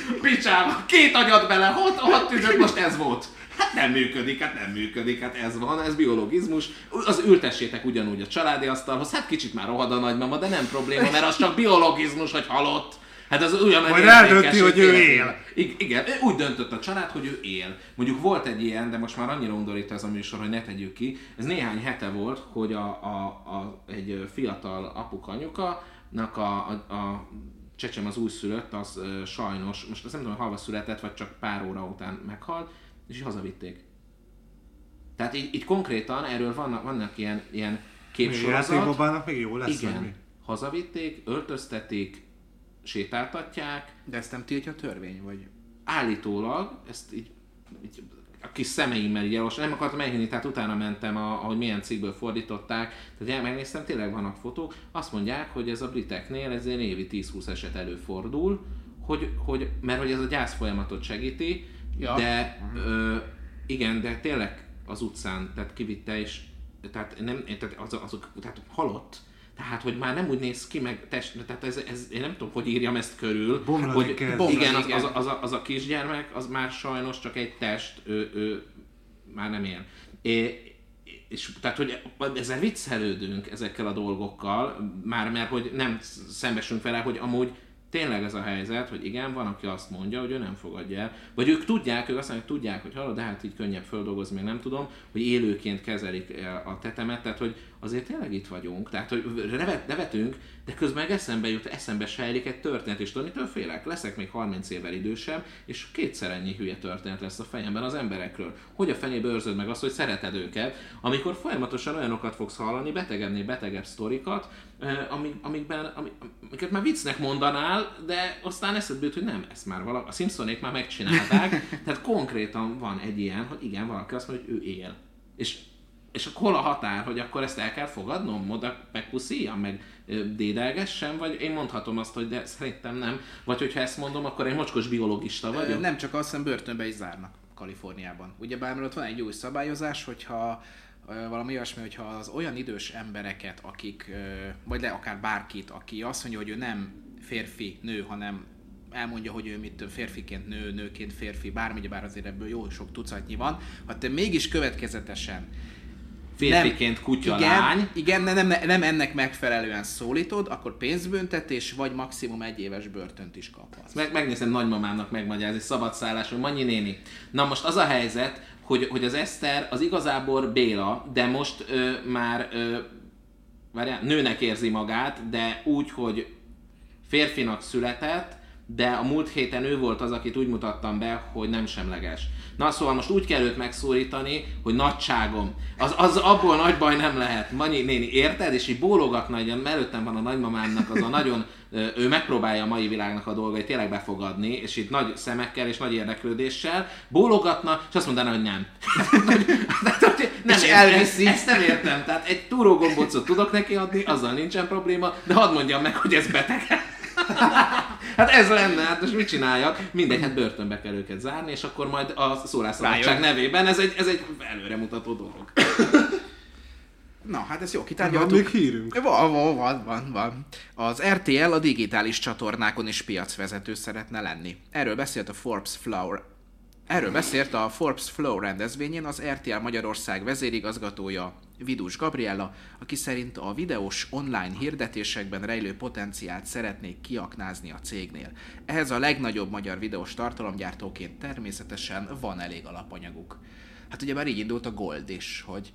két agyat bele, hat, hat tüdők, most ez volt. Hát nem működik, hát nem működik, hát ez van, ez biologizmus. Az ültessétek ugyanúgy a családi asztalhoz, hát kicsit már rohad a nagymama, de nem probléma, mert az csak biologizmus, hogy halott. Hát az olyan Majd eldönti, hogy ő él. Igen, úgy döntött a család, hogy ő él. Mondjuk volt egy ilyen, de most már annyira undorít ez a műsor, hogy ne tegyük ki. Ez néhány hete volt, hogy a, a, a, egy fiatal apuka anyuka, a, a, a csecsem az újszülött, az uh, sajnos, most azt nem tudom, halva született, vagy csak pár óra után meghalt, és így hazavitték. Tehát így, így konkrétan erről vannak, vannak ilyen, ilyen képsorozat. még jó lesz, Igen, hazavitték, öltöztetik, sétáltatják. De ezt nem tiltja a törvény, vagy? Állítólag, ezt így, így a kis szemeimmel így elolvastam, nem akartam elhinni, tehát utána mentem, a, ahogy milyen cikkből fordították, tehát megnéztem, tényleg vannak fotók, azt mondják, hogy ez a briteknél ez egy évi 10-20 eset előfordul, hogy, hogy, mert hogy ez a gyász folyamatot segíti, ja. de ö, igen, de tényleg az utcán, tehát kivitte és tehát nem, tehát az, azok, tehát halott, tehát, hogy már nem úgy néz ki, meg test, tehát ez, ez, én nem tudom, hogy írjam ezt körül, Bomlani hogy kell. igen, az, az, az, a, az, a kisgyermek, az már sajnos csak egy test, ő, ő már nem él. É, és tehát, hogy ezzel viccelődünk ezekkel a dolgokkal, már mert hogy nem szembesünk vele, hogy amúgy tényleg ez a helyzet, hogy igen, van, aki azt mondja, hogy ő nem fogadja el, vagy ők tudják, ők azt mondják, hogy tudják, hogy hallod, de hát így könnyebb földolgozni, még nem tudom, hogy élőként kezelik a tetemet, tehát hogy azért tényleg itt vagyunk, tehát hogy nevet, nevetünk, de közben meg eszembe jut, eszembe sejlik egy történet, és tudod, mitől félek? Leszek még 30 évvel idősebb, és kétszer ennyi hülye történet lesz a fejemben az emberekről. Hogy a fenébe őrzöd meg azt, hogy szereted őket, amikor folyamatosan olyanokat fogsz hallani, betegedni betegebb sztorikat, amik, amikben, amiket már viccnek mondanál, de aztán eszedbe jut, hogy nem, ezt már valaki, a Simpsonék már megcsinálták, [laughs] tehát konkrétan van egy ilyen, hogy igen, valaki azt mondja, hogy ő él. És és akkor hol a határ, hogy akkor ezt el kell fogadnom, oda megpusziljam, meg dédelgessem, vagy én mondhatom azt, hogy de szerintem nem. Vagy hogyha ezt mondom, akkor egy mocskos biológista vagyok. Nem csak azt, hiszem börtönbe is zárnak Kaliforniában. Ugye bár ott van egy új szabályozás, hogyha valami olyasmi, hogyha az olyan idős embereket, akik, vagy le akár bárkit, aki azt mondja, hogy ő nem férfi, nő, hanem elmondja, hogy ő mit férfiként nő, nőként férfi, bármi, bár azért ebből jó sok tucatnyi van, ha te mégis következetesen férfiként kutya igen, lány. Igen, de nem, nem ennek megfelelően szólítod, akkor pénzbüntetés, vagy maximum egy éves börtönt is kaphatsz. Meg, megnézem nagymamámnak megmagyarázni, szabadszállás, hogy Manyi néni. Na most az a helyzet, hogy, hogy az Eszter az igazából Béla, de most ö, már ö, várjál, nőnek érzi magát, de úgy, hogy férfinak született, de a múlt héten ő volt az, akit úgy mutattam be, hogy nem semleges. Na szóval most úgy kell őt megszólítani, hogy nagyságom. Az, az abból nagy baj nem lehet. Manyi néni, érted? És így bólogatna, hogy előttem van a nagymamámnak az a nagyon, ő megpróbálja a mai világnak a dolgait tényleg befogadni, és itt nagy szemekkel és nagy érdeklődéssel bólogatna, és azt mondaná, hogy nem. [laughs] nem és elviszi. Ezt, ezt nem értem. Tehát egy túrógombócot tudok neki adni, azzal nincsen probléma, de hadd mondjam meg, hogy ez beteg. Hát ez lenne, hát most mit csináljak? Mindegy, hát börtönbe kell őket zárni, és akkor majd a szólásszabadság nevében ez egy, ez egy előremutató dolog. Na, hát ez jó, kitárgyaltuk. Van még hírünk? Van, van, van, van, van. Az RTL a digitális csatornákon is piacvezető szeretne lenni. Erről beszélt a Forbes Flower Erről beszélt a Forbes Flow rendezvényén az RTL Magyarország vezérigazgatója Vidus Gabriella, aki szerint a videós online hirdetésekben rejlő potenciált szeretnék kiaknázni a cégnél. Ehhez a legnagyobb magyar videós tartalomgyártóként természetesen van elég alapanyaguk. Hát ugye már így indult a Gold is, hogy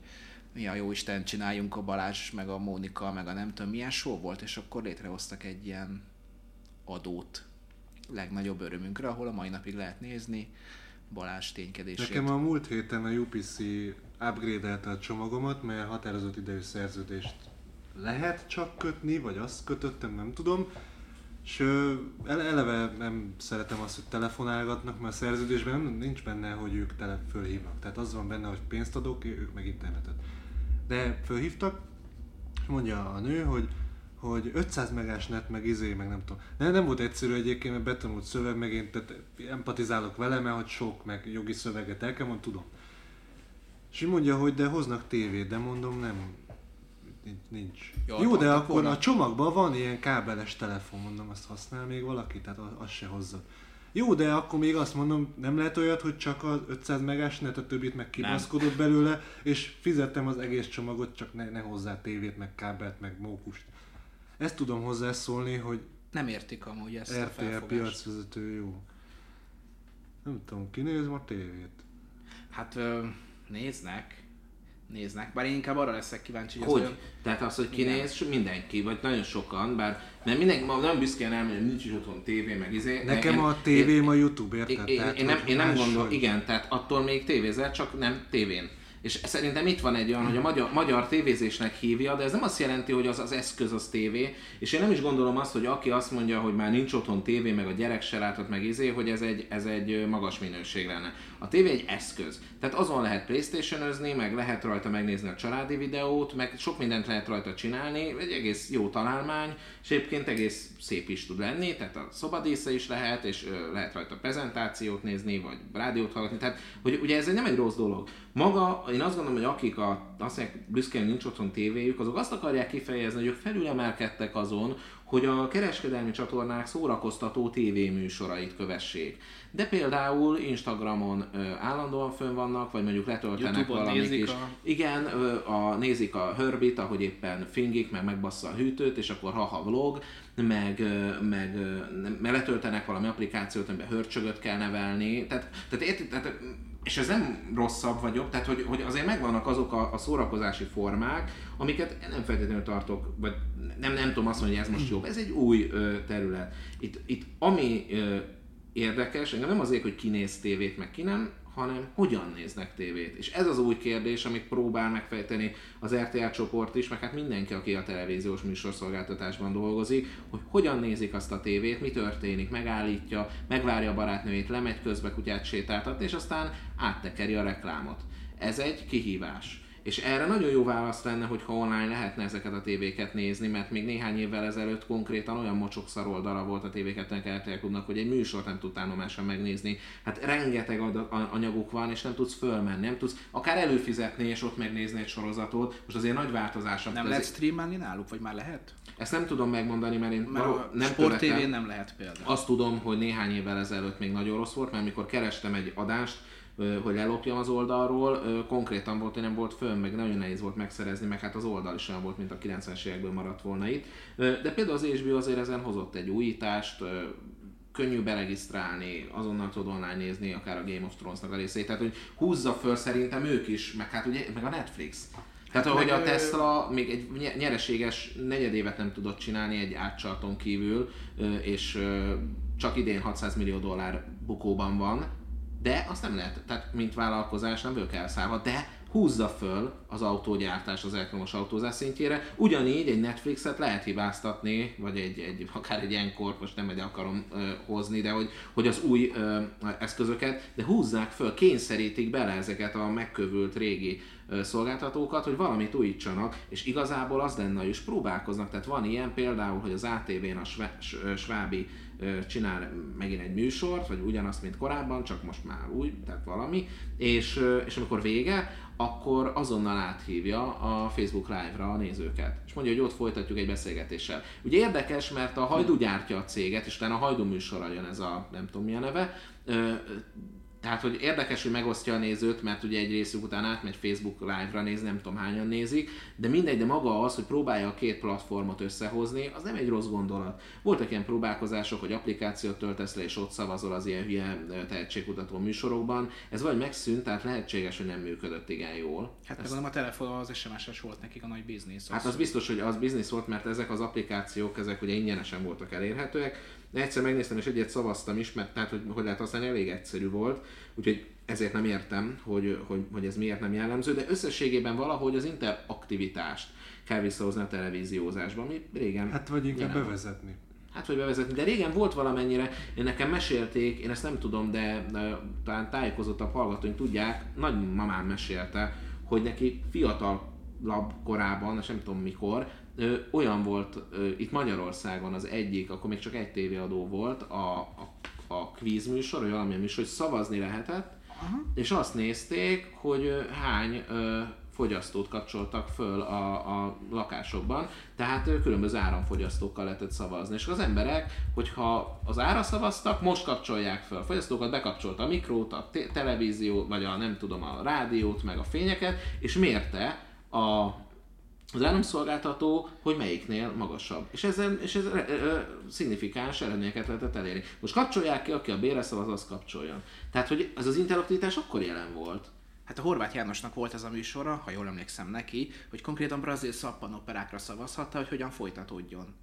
mi a jó Isten csináljunk a Balázs, meg a Mónika, meg a nem tudom milyen show volt, és akkor létrehoztak egy ilyen adót legnagyobb örömünkre, ahol a mai napig lehet nézni Balázs ténykedését. Nekem a múlt héten a UPC upgrade a csomagomat, mert határozott idejű szerződést lehet csak kötni, vagy azt kötöttem, nem tudom. És eleve nem szeretem azt, hogy telefonálgatnak, mert a szerződésben nem, nincs benne, hogy ők tele fölhívnak. Tehát az van benne, hogy pénzt adok, ők meg internetet. De fölhívtak, és mondja a nő, hogy hogy 500 megás net, meg izé, meg nem tudom. De nem volt egyszerű egyébként, mert betanult szöveg, meg én tehát empatizálok vele, mert hogy sok, meg jogi szöveget el kell mondani, tudom. És így mondja, hogy de hoznak tévét, de mondom, nem, nincs. nincs. Jó, Jó de akkor volna. a csomagban van ilyen kábeles telefon, mondom, azt használ még valaki, tehát azt se hozza. Jó, de akkor még azt mondom, nem lehet olyat, hogy csak az 500 megás net, a többit meg kibaszkodott belőle, és fizettem az egész csomagot, csak ne, ne hozzá tévét, meg kábelt, meg mókust. Ezt tudom hozzászólni, hogy nem értik amúgy ezt RTL a felfogást. piacvezető jó. Nem tudom, ki néz ma tévét? Hát néznek, néznek, bár én inkább arra leszek kíváncsi, hogy, hogy olyan... Tehát az, hogy kinéz, mindenki, vagy nagyon sokan, bár nem mindenki, ma nem büszkén elmegy, nincs is otthon tévé, meg izé. Nekem én, a tévém a YouTube, érted? Én, én, én, nem, én nem gondolom, igen, tehát attól még tévézel, csak nem tévén. És szerintem itt van egy olyan, hogy a magyar, magyar tévézésnek hívja, de ez nem azt jelenti, hogy az az eszköz az tévé, és én nem is gondolom azt, hogy aki azt mondja, hogy már nincs otthon tévé, meg a gyerek se látott meg izé, hogy ez egy, ez egy magas minőség lenne. A tévé egy eszköz. Tehát azon lehet playstation meg lehet rajta megnézni a családi videót, meg sok mindent lehet rajta csinálni, egy egész jó találmány, és egyébként egész szép is tud lenni, tehát a szobadésze is lehet, és lehet rajta prezentációt nézni, vagy rádiót hallgatni, tehát hogy ugye ez nem egy rossz dolog. Maga én azt gondolom, hogy akik a, azt mondják, büszkén nincs otthon tévéjük, azok azt akarják kifejezni, hogy ők felülemelkedtek azon, hogy a kereskedelmi csatornák szórakoztató tévéműsorait kövessék. De például Instagramon ö, állandóan fönn vannak, vagy mondjuk letöltenek YouTube-on valamit is. a- Igen, ö, a, nézik a hörbit, ahogy éppen fingik, meg megbassza a hűtőt, és akkor haha vlog, meg, ö, meg, ö, meg letöltenek valami applikációt, amiben hörcsögöt kell nevelni. Tehát, tehát, érti, tehát és ez nem rosszabb vagy jobb, tehát hogy, hogy azért megvannak azok a, a szórakozási formák, amiket nem feltétlenül tartok, vagy nem, nem tudom azt mondani, hogy ez most jobb. Ez egy új ö, terület. Itt, itt ami ö, érdekes, engem nem azért, hogy ki néz tévét, meg ki nem, hanem hogyan néznek tévét. És ez az új kérdés, amit próbál megfejteni az RTL csoport is, meg hát mindenki, aki a televíziós műsorszolgáltatásban dolgozik, hogy hogyan nézik azt a tévét, mi történik, megállítja, megvárja a barátnőjét, lemegy közbe kutyát sétáltatni, és aztán áttekeri a reklámot. Ez egy kihívás. És erre nagyon jó válasz lenne, hogyha online lehetne ezeket a tévéket nézni, mert még néhány évvel ezelőtt konkrétan olyan mocsokszar oldala volt a tévéket RTL Klubnak, hogy egy műsort nem tudtál normálisan megnézni. Hát rengeteg anyaguk van, és nem tudsz fölmenni, nem tudsz akár előfizetni és ott megnézni egy sorozatot. Most azért nagy változás. Nem lehet streamelni náluk, vagy már lehet? Ezt nem tudom megmondani, mert én való- a nem Sport. TV nem lehet például. Azt tudom, hogy néhány évvel ezelőtt még nagyon rossz volt, mert amikor kerestem egy adást, hogy lelopjam az oldalról, konkrétan volt, hogy nem volt fönn, meg nagyon nehéz volt megszerezni, meg hát az oldal is olyan volt, mint a 90-es évekből maradt volna itt. De például az HBO azért ezen hozott egy újítást, könnyű beregisztrálni, azonnal tudod online nézni akár a Game of Thrones-nak a részét, tehát hogy húzza föl szerintem ők is, meg hát ugye, meg a Netflix. Tehát ahogy meg, a Tesla még egy nye- nyereséges negyedévet nem tudott csinálni egy átcsalton kívül, és csak idén 600 millió dollár bukóban van, de azt nem lehet, tehát mint vállalkozás nem vagyok elszállva, de húzza föl az autógyártás az elektromos autózás szintjére. Ugyanígy egy Netflixet lehet hibáztatni, vagy egy, egy akár egy encore most nem egy akarom ö, hozni, de hogy, hogy az új ö, eszközöket, de húzzák föl, kényszerítik bele ezeket a megkövült régi ö, szolgáltatókat, hogy valamit újítsanak, és igazából az lenne, hogy is próbálkoznak. Tehát van ilyen például, hogy az ATV-n a Sve- csinál megint egy műsort, vagy ugyanazt, mint korábban, csak most már új, tehát valami, és, és amikor vége, akkor azonnal áthívja a Facebook Live-ra a nézőket. És mondja, hogy ott folytatjuk egy beszélgetéssel. Ugye érdekes, mert a Hajdu gyártja a céget, és utána a Hajdu műsorra jön ez a nem tudom mi a neve, tehát, hogy érdekes, hogy megosztja a nézőt, mert ugye egy részük után átmegy Facebook Live-ra nézni, nem tudom hányan nézik, de mindegy, de maga az, hogy próbálja a két platformot összehozni, az nem egy rossz gondolat. Voltak ilyen próbálkozások, hogy applikációt töltesz le, és ott szavazol az ilyen hülye tehetségkutató műsorokban. Ez vagy megszűnt, tehát lehetséges, hogy nem működött igen jól. Hát meg gondolom a telefon az SMS-es volt nekik a nagy biznisz. Hát az biztos, hogy az biznisz volt, mert ezek az applikációk, ezek ugye ingyenesen voltak elérhetőek. Egyszer megnéztem, és egyet szavaztam is, mert tehát, hogy, hogy lehet használni, elég egyszerű volt. Úgyhogy ezért nem értem, hogy, hogy, hogy ez miért nem jellemző, de összességében valahogy az interaktivitást kell visszahozni a televíziózásba, ami régen Hát vagy inkább jelen bevezetni. Hát, hogy bevezetni. De régen volt valamennyire, én nekem mesélték, én ezt nem tudom, de, de talán tájékozottabb hallgatóink tudják, nagymamám mesélte, hogy neki fiatalabb korában, és nem tudom mikor, ö, olyan volt ö, itt Magyarországon az egyik, akkor még csak egy tévéadó volt, a, a, a quiz műsor, vagy valamilyen műsor, hogy szavazni lehetett, Aha. és azt nézték, hogy ö, hány ö, fogyasztót kapcsoltak föl a, a lakásokban, tehát különböző áramfogyasztókkal lehetett szavazni. És az emberek, hogyha az ára szavaztak, most kapcsolják föl. A fogyasztókat bekapcsolta a mikrót, a te- televíziót, vagy a nem tudom, a rádiót, meg a fényeket, és mérte a az áramszolgáltató, hogy melyiknél magasabb. És ezzel és ez ö, ö, szignifikáns eredményeket lehetett elérni. Most kapcsolják ki, aki a bére szavaz, az kapcsoljon. Tehát, hogy ez az interaktivitás akkor jelen volt. Hát a Horváth Jánosnak volt ez a műsora, ha jól emlékszem neki, hogy konkrétan brazil szappanoperákra szavazhatta, hogy hogyan folytatódjon.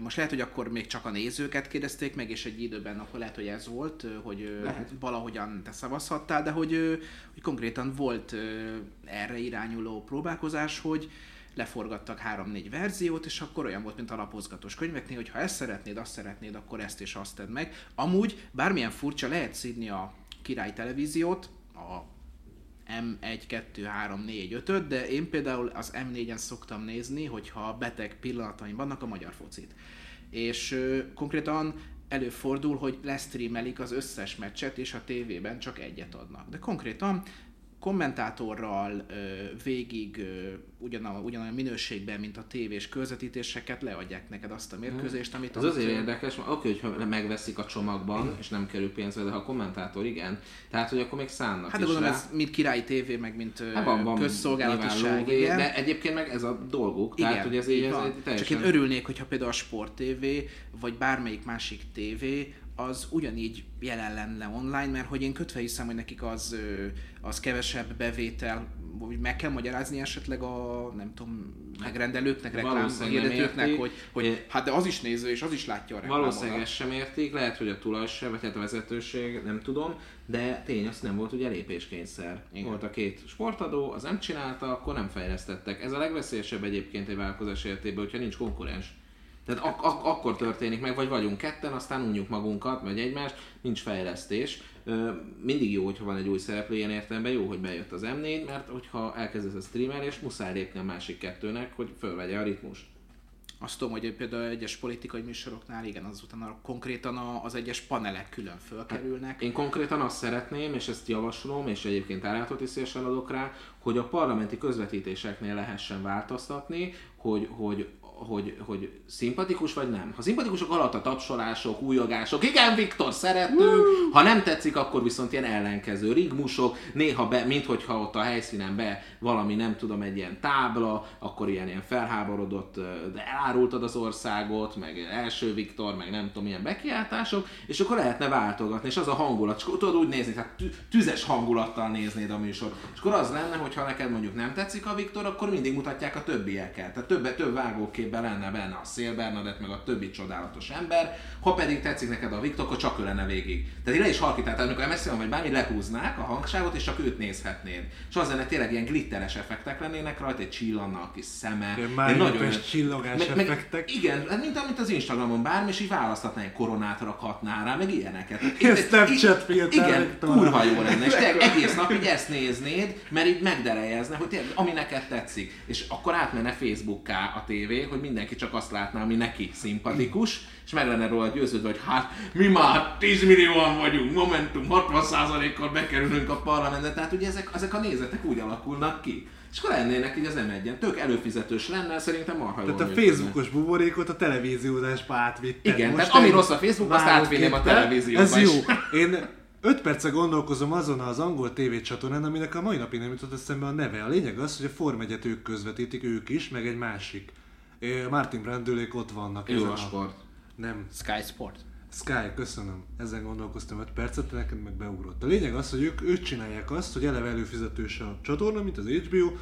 Most lehet, hogy akkor még csak a nézőket kérdezték meg, és egy időben akkor lehet, hogy ez volt, hogy Lehet. valahogyan te szavazhattál, de hogy, hogy konkrétan volt erre irányuló próbálkozás, hogy leforgattak három-négy verziót, és akkor olyan volt, mint a lapozgatós könyveknél, hogy ha ezt szeretnéd, azt szeretnéd, akkor ezt és azt tedd meg. Amúgy bármilyen furcsa lehet szídni a király televíziót, a M1, 2, 3, 4, 5 de én például az M4-en szoktam nézni, hogyha beteg pillanataim vannak a magyar focit. És ö, konkrétan előfordul, hogy lesztreamelik az összes meccset, és a tévében csak egyet adnak. De konkrétan kommentátorral ö, végig ö, ugyanolyan, ugyanolyan minőségben, mint a tévés közvetítéseket leadják neked azt a mérkőzést, amit Ez ott, azért érdekes, mert oké, hogyha megveszik a csomagban, és nem kerül pénzbe, de ha a kommentátor igen, tehát hogy akkor még szánnak Hát de gondolom, rá. ez mint királyi tévé, meg mint Hát van, van közszolgálatiság, lóvé, igen. De egyébként meg ez a dolguk, Igen, tehát hogy ez így, ez van. egy teljesen... Csak én örülnék, hogyha például a Sport TV, vagy bármelyik másik TV, az ugyanígy jelen lenne online, mert hogy én kötve hiszem, hogy nekik az, az kevesebb bevétel, vagy meg kell magyarázni esetleg a, nem tudom, megrendelőknek, reklám Valószínűleg nem hirdetőknek, értik. hogy, hogy hát de az is néző, és az is látja a reklámokat. Valószínűleg ezt sem értik, lehet, hogy a tulaj se, vagy hát a vezetőség, nem tudom, de tény, az nem volt ugye lépéskényszer. Igen. Volt a két sportadó, az nem csinálta, akkor nem fejlesztettek. Ez a legveszélyesebb egyébként egy vállalkozás életében, hogyha nincs konkurens. Tehát ak- ak- akkor történik meg, vagy vagyunk ketten, aztán unjuk magunkat, vagy egymást, nincs fejlesztés. Mindig jó, hogyha van egy új szereplő, ilyen értelemben jó, hogy bejött az M4, mert hogyha elkezdesz a streamelést, muszáj lépni a másik kettőnek, hogy fölvegye a ritmust. Azt tudom, hogy például egyes politikai műsoroknál, igen, azután a, konkrétan a, az egyes panelek külön fölkerülnek. Én konkrétan azt szeretném, és ezt javaslom, és egyébként ajánlatot is szívesen adok rá, hogy a parlamenti közvetítéseknél lehessen változtatni, hogy, hogy hogy, hogy szimpatikus vagy nem. Ha szimpatikusok alatt a tapsolások, újogások, igen Viktor, szeretünk, ha nem tetszik, akkor viszont ilyen ellenkező rigmusok, néha be, minthogyha ott a helyszínen be valami, nem tudom, egy ilyen tábla, akkor ilyen, ilyen felháborodott, de elárultad az országot, meg első Viktor, meg nem tudom, ilyen bekiáltások, és akkor lehetne váltogatni, és az a hangulat, akkor tudod úgy nézni, tehát tü- tüzes hangulattal néznéd a műsor. És akkor az lenne, hogy ha neked mondjuk nem tetszik a Viktor, akkor mindig mutatják a többieket. Tehát több, több vágóképben lenne benne a Szél Bernadett, meg a többi csodálatos ember. Ha pedig tetszik neked a Viktor, akkor csak ő lenne végig. Tehát le is halkítáltál, amikor MSZ vagy bármi lehúznák a hangsávot, és csak őt nézhetnéd. És az lenne tényleg ilyen glitteres effektek lennének rajta, egy csillanna a kis szeme. Ilyen egy májupes csillogás meg, meg, effektek. igen, hát mint amit az Instagramon bármi, és így választhatná egy koronát rakhatná rá, meg ilyeneket. [laughs] Ilyen Snapchat filter, Igen, kurva jó lenne, és tényleg [laughs] egész nap így ezt néznéd, mert így megderejezne, hogy tényleg, ami neked tetszik. És akkor átmenne Facebookká a tévé, hogy mindenki csak azt látná, ami neki szimpatikus, és meg lenne róla győződve, hogy hát mi már 10 millióan vagyunk, Momentum 60%-kal bekerülünk a parlamentbe, tehát ugye ezek, ezek a nézetek úgy alakulnak ki. És akkor lennének így az m tök előfizetős lenne, szerintem marha Tehát a. Facebookos buborékot a televíziózásba átvitted. Igen, Most tehát ami rossz a Facebookon, azt átvinném a televízióba Ez is. jó. Én 5 perce gondolkozom azon az angol TV csatornán, aminek a mai napig nem jutott eszembe a neve. A lényeg az, hogy a Form 1 ők közvetítik, ők is, meg egy másik. Martin Brandülék ott vannak. Eurosport. Nem, Sky Sport. Sky, köszönöm. Ezen gondolkoztam 5 percet, neked meg beugrott. A lényeg az, hogy ők, ők csinálják azt, hogy eleve előfizetős a csatorna, mint az HBO,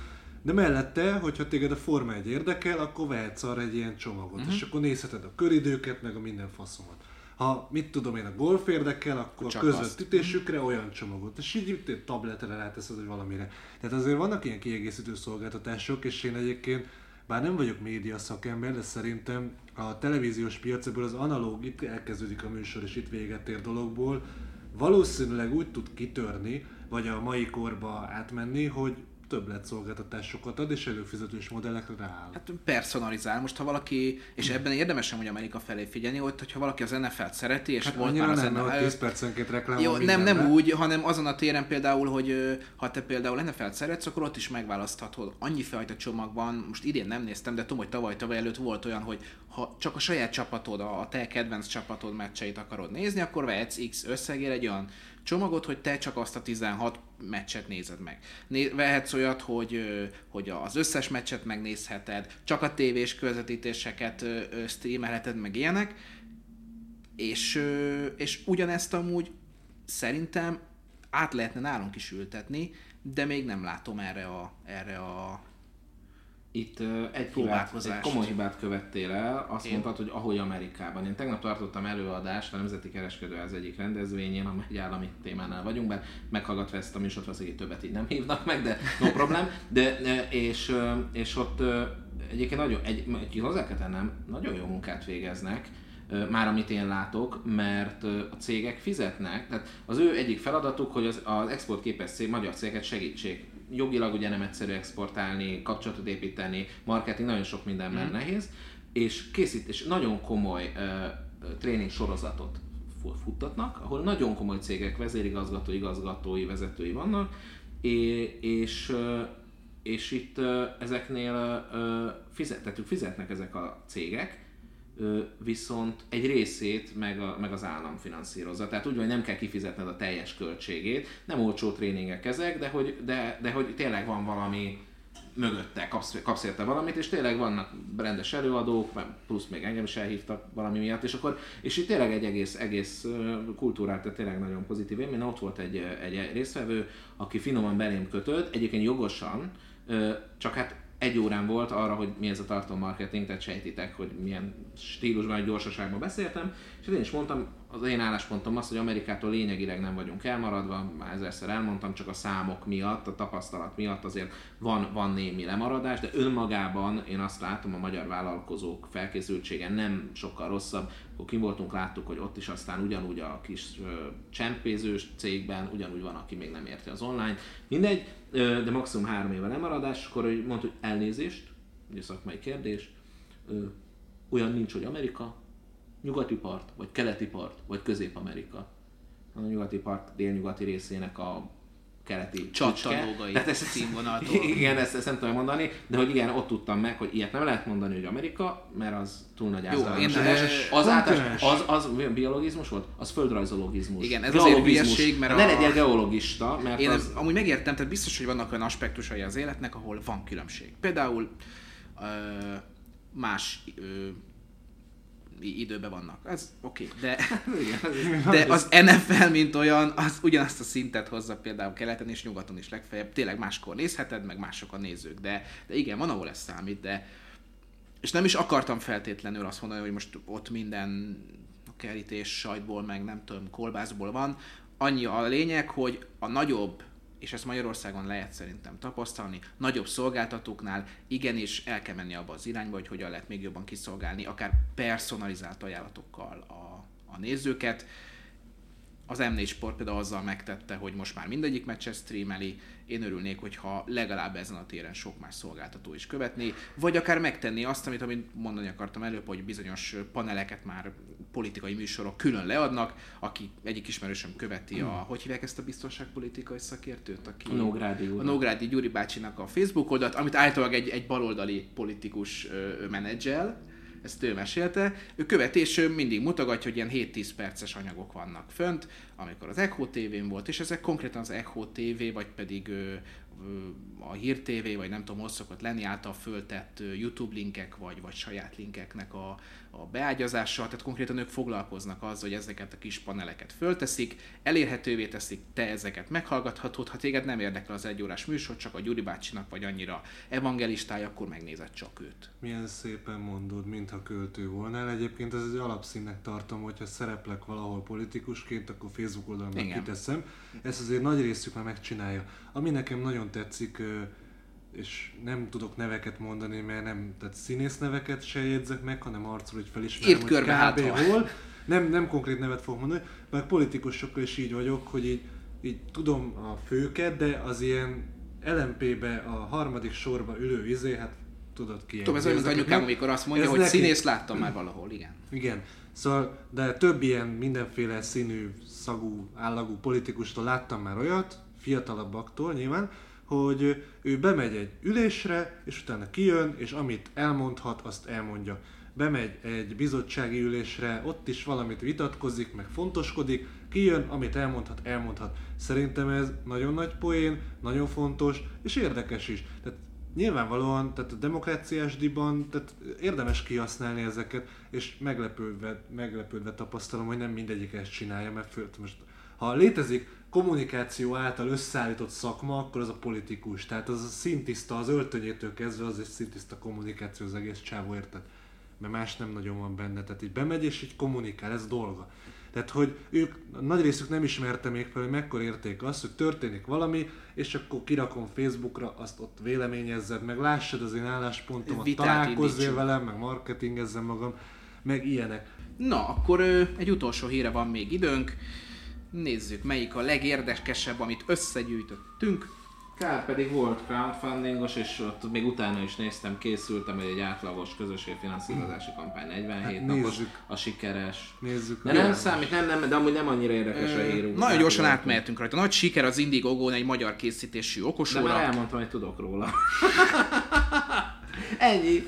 de mellette, hogyha téged a Forma 1 érdekel, akkor vehetsz arra egy ilyen csomagot, uh-huh. és akkor nézheted a köridőket, meg a minden faszomat. Ha mit tudom én, a golf érdekel, akkor a Csak közvetítésükre olyan csomagot, és így itt tabletre ráteszed, vagy valamire. Tehát azért vannak ilyen kiegészítő szolgáltatások, és én egyébként bár nem vagyok média szakember, de szerintem a televíziós piac az analóg, itt elkezdődik a műsor, és itt véget ér dologból, valószínűleg úgy tud kitörni, vagy a mai korba átmenni, hogy többletszolgáltatásokat ad, és előfizetős modellekre rááll. Hát personalizál. Most ha valaki, és ebben érdemesen, hogy Amerika felé figyelni, hogy hogyha valaki az NFL-t szereti, és Hát volt már az nem, mert NFL... ott 10 percenként reklám Jó, nem, nem úgy, hanem azon a téren például, hogy ha te például NFL-t szeretsz, akkor ott is megválaszthatod. Annyi fajta csomag van, most idén nem néztem, de tudom, hogy tavaly, tavaly előtt volt olyan, hogy ha csak a saját csapatod, a a te kedvenc csapatod meccseit akarod nézni, akkor vehetsz X összegért egy olyan csomagot, hogy te csak azt a 16 meccset nézed meg. Né- vehetsz olyat, hogy, hogy az összes meccset megnézheted, csak a tévés közvetítéseket streamelheted, meg ilyenek, és, és ugyanezt amúgy szerintem át lehetne nálunk is ültetni, de még nem látom erre a, erre a Itt egy, hibát, egy komoly hibát követtél el, azt Én? mondtad, hogy ahogy Amerikában. Én tegnap tartottam előadást a Nemzeti Kereskedőház egyik rendezvényén, amely egy állami témánál vagyunk, bár meghallgatva ezt a műsort, valószínűleg többet így nem hívnak meg, de no problem. De, és, és ott egyébként nagyon, egy, egy, hozzá kell tennem, nagyon jó munkát végeznek, már amit én látok, mert a cégek fizetnek, tehát az ő egyik feladatuk, hogy az, az exportképes cég, magyar cégeket segítsék. Jogilag ugye nem egyszerű exportálni, kapcsolatot építeni, marketing, nagyon sok mindenben mm. nehéz, és készít, és nagyon komoly ö, tréning sorozatot fu- futtatnak, ahol nagyon komoly cégek, vezérigazgató, igazgatói, vezetői vannak, és, ö, és itt ezeknél ö, fizetetük, fizetnek ezek a cégek, viszont egy részét meg, a, meg az állam finanszírozza. Tehát úgy, hogy nem kell kifizetned a teljes költségét, nem olcsó tréningek ezek, de hogy, de, de hogy tényleg van valami mögötte, kapsz, kapsz érte valamit, és tényleg vannak rendes előadók, plusz még engem is elhívtak valami miatt, és akkor, és itt tényleg egy egész, egész kultúrát, tehát tényleg nagyon pozitív élmény. Ott volt egy, egy résztvevő, aki finoman belém kötött, egyébként jogosan, csak hát egy órán volt arra, hogy mi ez a tartalommarketing, tehát sejtitek, hogy milyen stílusban, gyorsaságban beszéltem, és én is mondtam, az én álláspontom az, hogy Amerikától lényegileg nem vagyunk elmaradva, már ezerszer elmondtam, csak a számok miatt, a tapasztalat miatt azért van, van némi lemaradás, de önmagában én azt látom, a magyar vállalkozók felkészültsége nem sokkal rosszabb. Akkor kim voltunk, láttuk, hogy ott is aztán ugyanúgy a kis csempézős cégben, ugyanúgy van, aki még nem érti az online. Mindegy, de maximum három éve lemaradás, akkor mondta, hogy elnézést, ugye szakmai kérdés, olyan nincs, hogy Amerika, nyugati part, vagy keleti part, vagy Közép-Amerika. A nyugati part délnyugati részének a keleti Csattanógai Tehát ezt, színvonaltól. [laughs] igen, ezt, ezt nem tudom mondani, de hogy igen, ott tudtam meg, hogy ilyet nem lehet mondani, hogy Amerika, mert az túl nagy én- általánosítás. eh, Az, általános, az, az biologizmus volt? Az földrajzologizmus. Igen, ez azért hülyeség, mert Ne a- legyél geologista, mert Én az... amúgy megértem, tehát biztos, hogy vannak olyan aspektusai az életnek, ahol van különbség. Például ö, más ö, időben vannak. Ez oké, okay. de, [laughs] [laughs] de az NFL, mint olyan, az ugyanazt a szintet hozza például keleten és nyugaton is legfeljebb. Tényleg máskor nézheted, meg mások a nézők, de, de igen, van, ahol ez számít, de és nem is akartam feltétlenül azt mondani, hogy most ott minden kerítés sajtból, meg nem tudom, kolbászból van. Annyi a lényeg, hogy a nagyobb, és ezt Magyarországon lehet szerintem tapasztalni, nagyobb szolgáltatóknál igenis el kell menni abba az irányba, hogy hogyan lehet még jobban kiszolgálni, akár personalizált ajánlatokkal a, a nézőket. Az M4 Sport például azzal megtette, hogy most már mindegyik meccset streameli. Én örülnék, hogyha legalább ezen a téren sok más szolgáltató is követné, vagy akár megtenni azt, amit, amit mondani akartam előbb, hogy bizonyos paneleket már politikai műsorok külön leadnak, aki egyik ismerősöm követi a, hogy hívják ezt a biztonságpolitikai szakértőt, aki A Nógrádi a Nógrádi Gyuri bácsinak a Facebook oldalt, amit általában egy, egy baloldali politikus menedzsel, ezt ő mesélte. Ő követi, és ő mindig mutogatja, hogy ilyen 7-10 perces anyagok vannak fönt, amikor az Echo TV-n volt, és ezek konkrétan az Echo TV, vagy pedig ö, ö, a Hír TV, vagy nem tudom, hol szokott lenni által föltett ö, YouTube linkek, vagy, vagy saját linkeknek a, a beágyazással, tehát konkrétan ők foglalkoznak azzal, hogy ezeket a kis paneleket fölteszik, elérhetővé teszik, te ezeket meghallgathatod, ha téged nem érdekel az egyórás műsor, csak a Gyuri bácsinak vagy annyira evangelistája, akkor megnézed csak őt. Milyen szépen mondod, mintha költő volnál. Egyébként ez egy alapszínnek tartom, hogyha szereplek valahol politikusként, akkor Facebook Igen. kiteszem. Ezt azért nagy részük már megcsinálja. Ami nekem nagyon tetszik, és nem tudok neveket mondani, mert nem, tehát színész neveket se jegyzek meg, hanem arcról, hogy felismerem, Írd hogy kb. hátra. hol. Nem, nem konkrét nevet fogok mondani, meg politikusokkal is így vagyok, hogy így, így tudom a főket, de az ilyen LMP-be a harmadik sorba ülő izé, hát tudod ki. Tudom, ez olyan, mint anyukám, amikor azt mondja, hogy neki- színész láttam már valahol, igen. Igen, szóval, de több ilyen mindenféle színű, szagú, állagú politikustól láttam már olyat, fiatalabbaktól nyilván, hogy ő bemegy egy ülésre, és utána kijön, és amit elmondhat, azt elmondja. Bemegy egy bizottsági ülésre, ott is valamit vitatkozik, meg fontoskodik, kijön, amit elmondhat, elmondhat. Szerintem ez nagyon nagy poén, nagyon fontos, és érdekes is. Tehát Nyilvánvalóan, tehát a demokráciás diban, tehát érdemes kihasználni ezeket, és meglepődve, meglepődve tapasztalom, hogy nem mindegyik ezt csinálja, mert föl, most, ha létezik kommunikáció által összeállított szakma, akkor az a politikus. Tehát az a szintiszta, az öltönyétől kezdve az egy szintiszta kommunikáció az egész csávó, érted? Mert más nem nagyon van benne. Tehát így bemegy és így kommunikál, ez dolga. Tehát, hogy ők, nagy részük nem ismerte még fel, hogy mekkora érték az, hogy történik valami, és akkor kirakom Facebookra, azt ott véleményezzed, meg lássad az én álláspontomat, találkozzél velem, meg marketingezzem magam, meg ilyenek. Na, akkor ö, egy utolsó híre van még időnk. Nézzük, melyik a legérdekesebb, amit összegyűjtöttünk. Kár pedig volt crowdfundingos, és ott még utána is néztem, készültem, hogy egy átlagos közösségfinanszírozási kampány 47 Hát napos, nézzük. a sikeres. Nézzük. De nem számít, nem, nem, de amúgy nem annyira érdekes a hírunk. Nagyon gyorsan átmehetünk rajta. Nagy siker az Indiegogo-n egy magyar készítésű De okosóra. már elmondtam, hogy tudok róla. [laughs] Ennyi.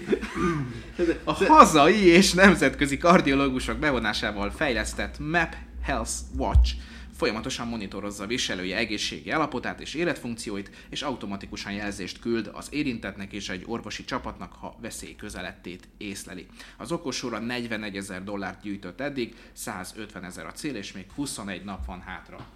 A hazai és nemzetközi kardiológusok bevonásával fejlesztett Map Health Watch folyamatosan monitorozza viselője egészségi állapotát és életfunkcióit, és automatikusan jelzést küld az érintetnek és egy orvosi csapatnak, ha veszély közelettét észleli. Az okosóra 41 ezer dollárt gyűjtött eddig, 150 ezer a cél, és még 21 nap van hátra.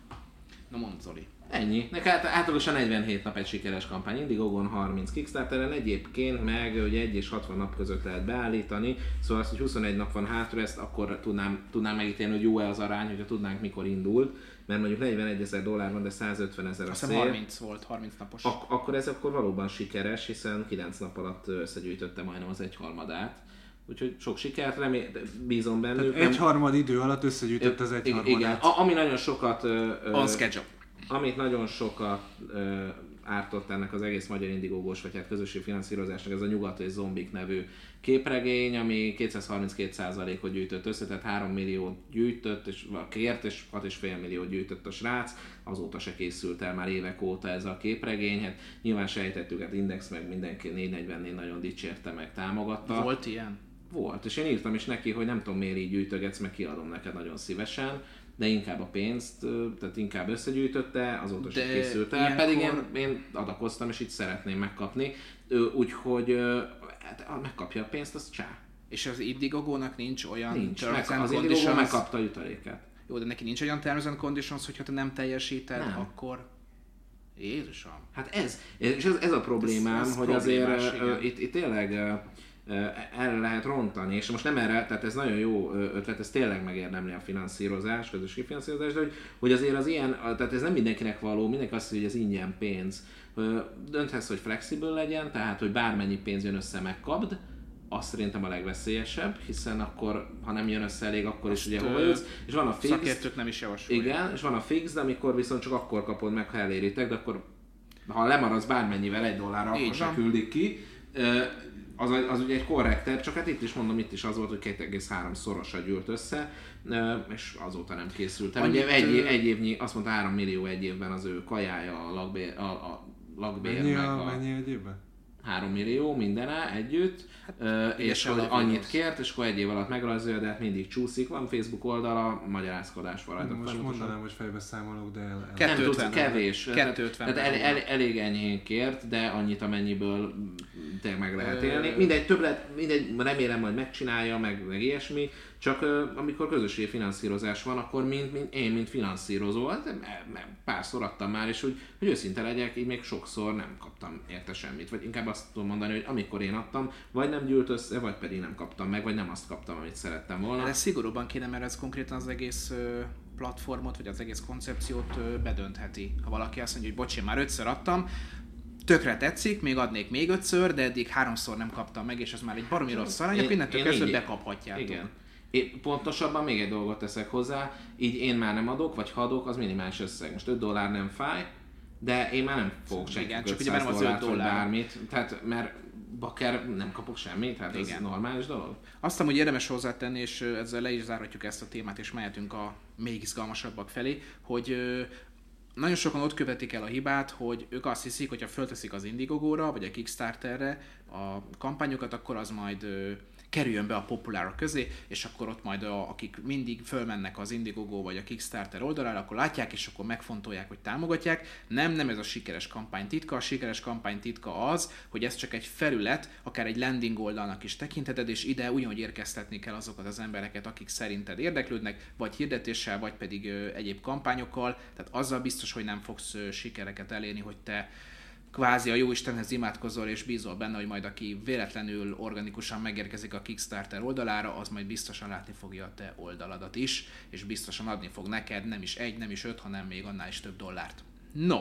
Na mondd Zoli. Ennyi. Nek hát átlagosan 47 nap egy sikeres kampány. Indiegogon 30 Kickstarteren egyébként meg hogy 1 és 60 nap között lehet beállítani, szóval az, hogy 21 nap van hátra, ezt akkor tudnám, tudnám megítélni, hogy jó-e az arány, hogyha tudnánk mikor indult, mert mondjuk 41 ezer dollár van, de 150 ezer a Azt cél. 30 volt, 30 napos. Ak- akkor ez akkor valóban sikeres, hiszen 9 nap alatt összegyűjtötte majdnem az egyharmadát. Úgyhogy sok sikert, remé- bízom bennük. Egy harmad idő alatt összegyűjtött az egy Igen, igen. harmadát. A- ami nagyon sokat ö, ö, On schedule. amit nagyon sokat ö, ártott ennek az egész magyar indigógós, vagy hát közösségi finanszírozásnak, ez a Nyugat és Zombik nevű képregény, ami 232%-ot gyűjtött össze, tehát 3 milliót gyűjtött, és kért, és 6,5 milliót gyűjtött a srác, azóta se készült el már évek óta ez a képregény, hát nyilván sejtettük, hát Index meg mindenki 444 nagyon dicsérte meg, támogatta. Volt ilyen? Volt, és én írtam is neki, hogy nem tudom miért így gyűjtögetsz, meg kiadom neked nagyon szívesen, de inkább a pénzt, tehát inkább összegyűjtötte, azóta sem készült el, ilyenkor- pedig én, én adakoztam, és itt szeretném megkapni, úgyhogy hát, megkapja a pénzt, az csá. És az Indiegogo-nak nincs olyan Nincs. Meg, az conditions- megkapta a jutaléket. Jó, de neki nincs olyan terms and conditions, hogyha te nem teljesíted, Nem. akkor... Jézusom. Hát ez, és ez, ez a problémám, Ez- ez hogy azért igen. itt, itt tényleg ö, erre lehet rontani, és most nem erre, tehát ez nagyon jó ötlet, ez tényleg megérdemli a finanszírozás, közösségi finanszírozás, de hogy, hogy azért az ilyen, tehát ez nem mindenkinek való, mindenki azt mondja, hogy ez ingyen pénz. Dönthetsz, hogy flexible legyen, tehát hogy bármennyi pénz jön össze, megkapd, az szerintem a legveszélyesebb, hiszen akkor, ha nem jön össze elég, akkor is ugye hova jutsz, és van a fix, Szakértők nem is javasolják. igen, és van a fix, de amikor viszont csak akkor kapod meg, ha eléritek, de akkor ha lemaradsz bármennyivel egy dollárra, Így akkor se küldik ki. Az, az ugye egy korrekter, csak hát itt is mondom, itt is az volt, hogy 2,3 szorosa gyűlt össze, és azóta nem készült el. Ugye egy, egy évnyi, azt mondta 3 millió egy évben az ő kajája, a lakbér, a, a lakbér Mennyi, meg a, a, mennyi egy évben? 3 millió mindene együtt, hát, és hogy annyit kért, és akkor egy év alatt megrajzolja, de hát mindig csúszik. Van Facebook oldala, magyarázkodás van rajta. Most folyamatosan. mondanám, hogy fejbe számolok, de el, el. Nem tudsz, 250. kevés. 250 Tehát el, el, elég enyhén kért, de annyit, amennyiből tényleg meg lehet élni. Mindegy, többlet, mindegy, remélem majd megcsinálja, meg, meg ilyesmi, csak amikor közösségi finanszírozás van, akkor mint, mint én, mint finanszírozó, hát, párszor adtam már, és hogy, hogy őszinte legyek, így még sokszor nem kaptam érte semmit. Vagy inkább azt tudom mondani, hogy amikor én adtam, vagy nem gyűlt össze, vagy pedig nem kaptam meg, vagy nem azt kaptam, amit szerettem volna. De szigorúban kéne, mert ez konkrétan az egész platformot, vagy az egész koncepciót bedöntheti. Ha valaki azt mondja, hogy bocs, én már ötször adtam, tökre tetszik, még adnék még ötször, de eddig háromszor nem kaptam meg, és ez már egy baromi rossz Én- innentől kezdve bekaphatjátok. Igen. Én pontosabban még egy dolgot teszek hozzá, így én már nem adok, vagy ha adok, az minimális összeg. Most 5 dollár nem fáj, de én már nem fogok Igen, senki csak ugye 500 nem az dollár. bármit, tehát mert bakker nem kapok semmit, tehát ez Igen. normális dolog. Azt hogy érdemes hozzátenni, és ezzel le is zárhatjuk ezt a témát, és mehetünk a még izgalmasabbak felé, hogy nagyon sokan ott követik el a hibát, hogy ők azt hiszik, hogy ha fölteszik az Indiegogo-ra, vagy a Kickstarterre a kampányokat, akkor az majd kerüljön be a populárok közé, és akkor ott majd a, akik mindig fölmennek az Indiegogo vagy a Kickstarter oldalára, akkor látják, és akkor megfontolják, hogy támogatják. Nem, nem ez a sikeres kampány titka. A sikeres kampány titka az, hogy ez csak egy felület, akár egy landing oldalnak is tekintheted, és ide ugyanúgy érkeztetni kell azokat az embereket, akik szerinted érdeklődnek, vagy hirdetéssel, vagy pedig egyéb kampányokkal. Tehát azzal biztos, hogy nem fogsz sikereket elérni, hogy te kvázi a Jóistenhez imádkozol és bízol benne, hogy majd aki véletlenül organikusan megérkezik a Kickstarter oldalára, az majd biztosan látni fogja a te oldaladat is, és biztosan adni fog neked nem is egy, nem is öt, hanem még annál is több dollárt. No,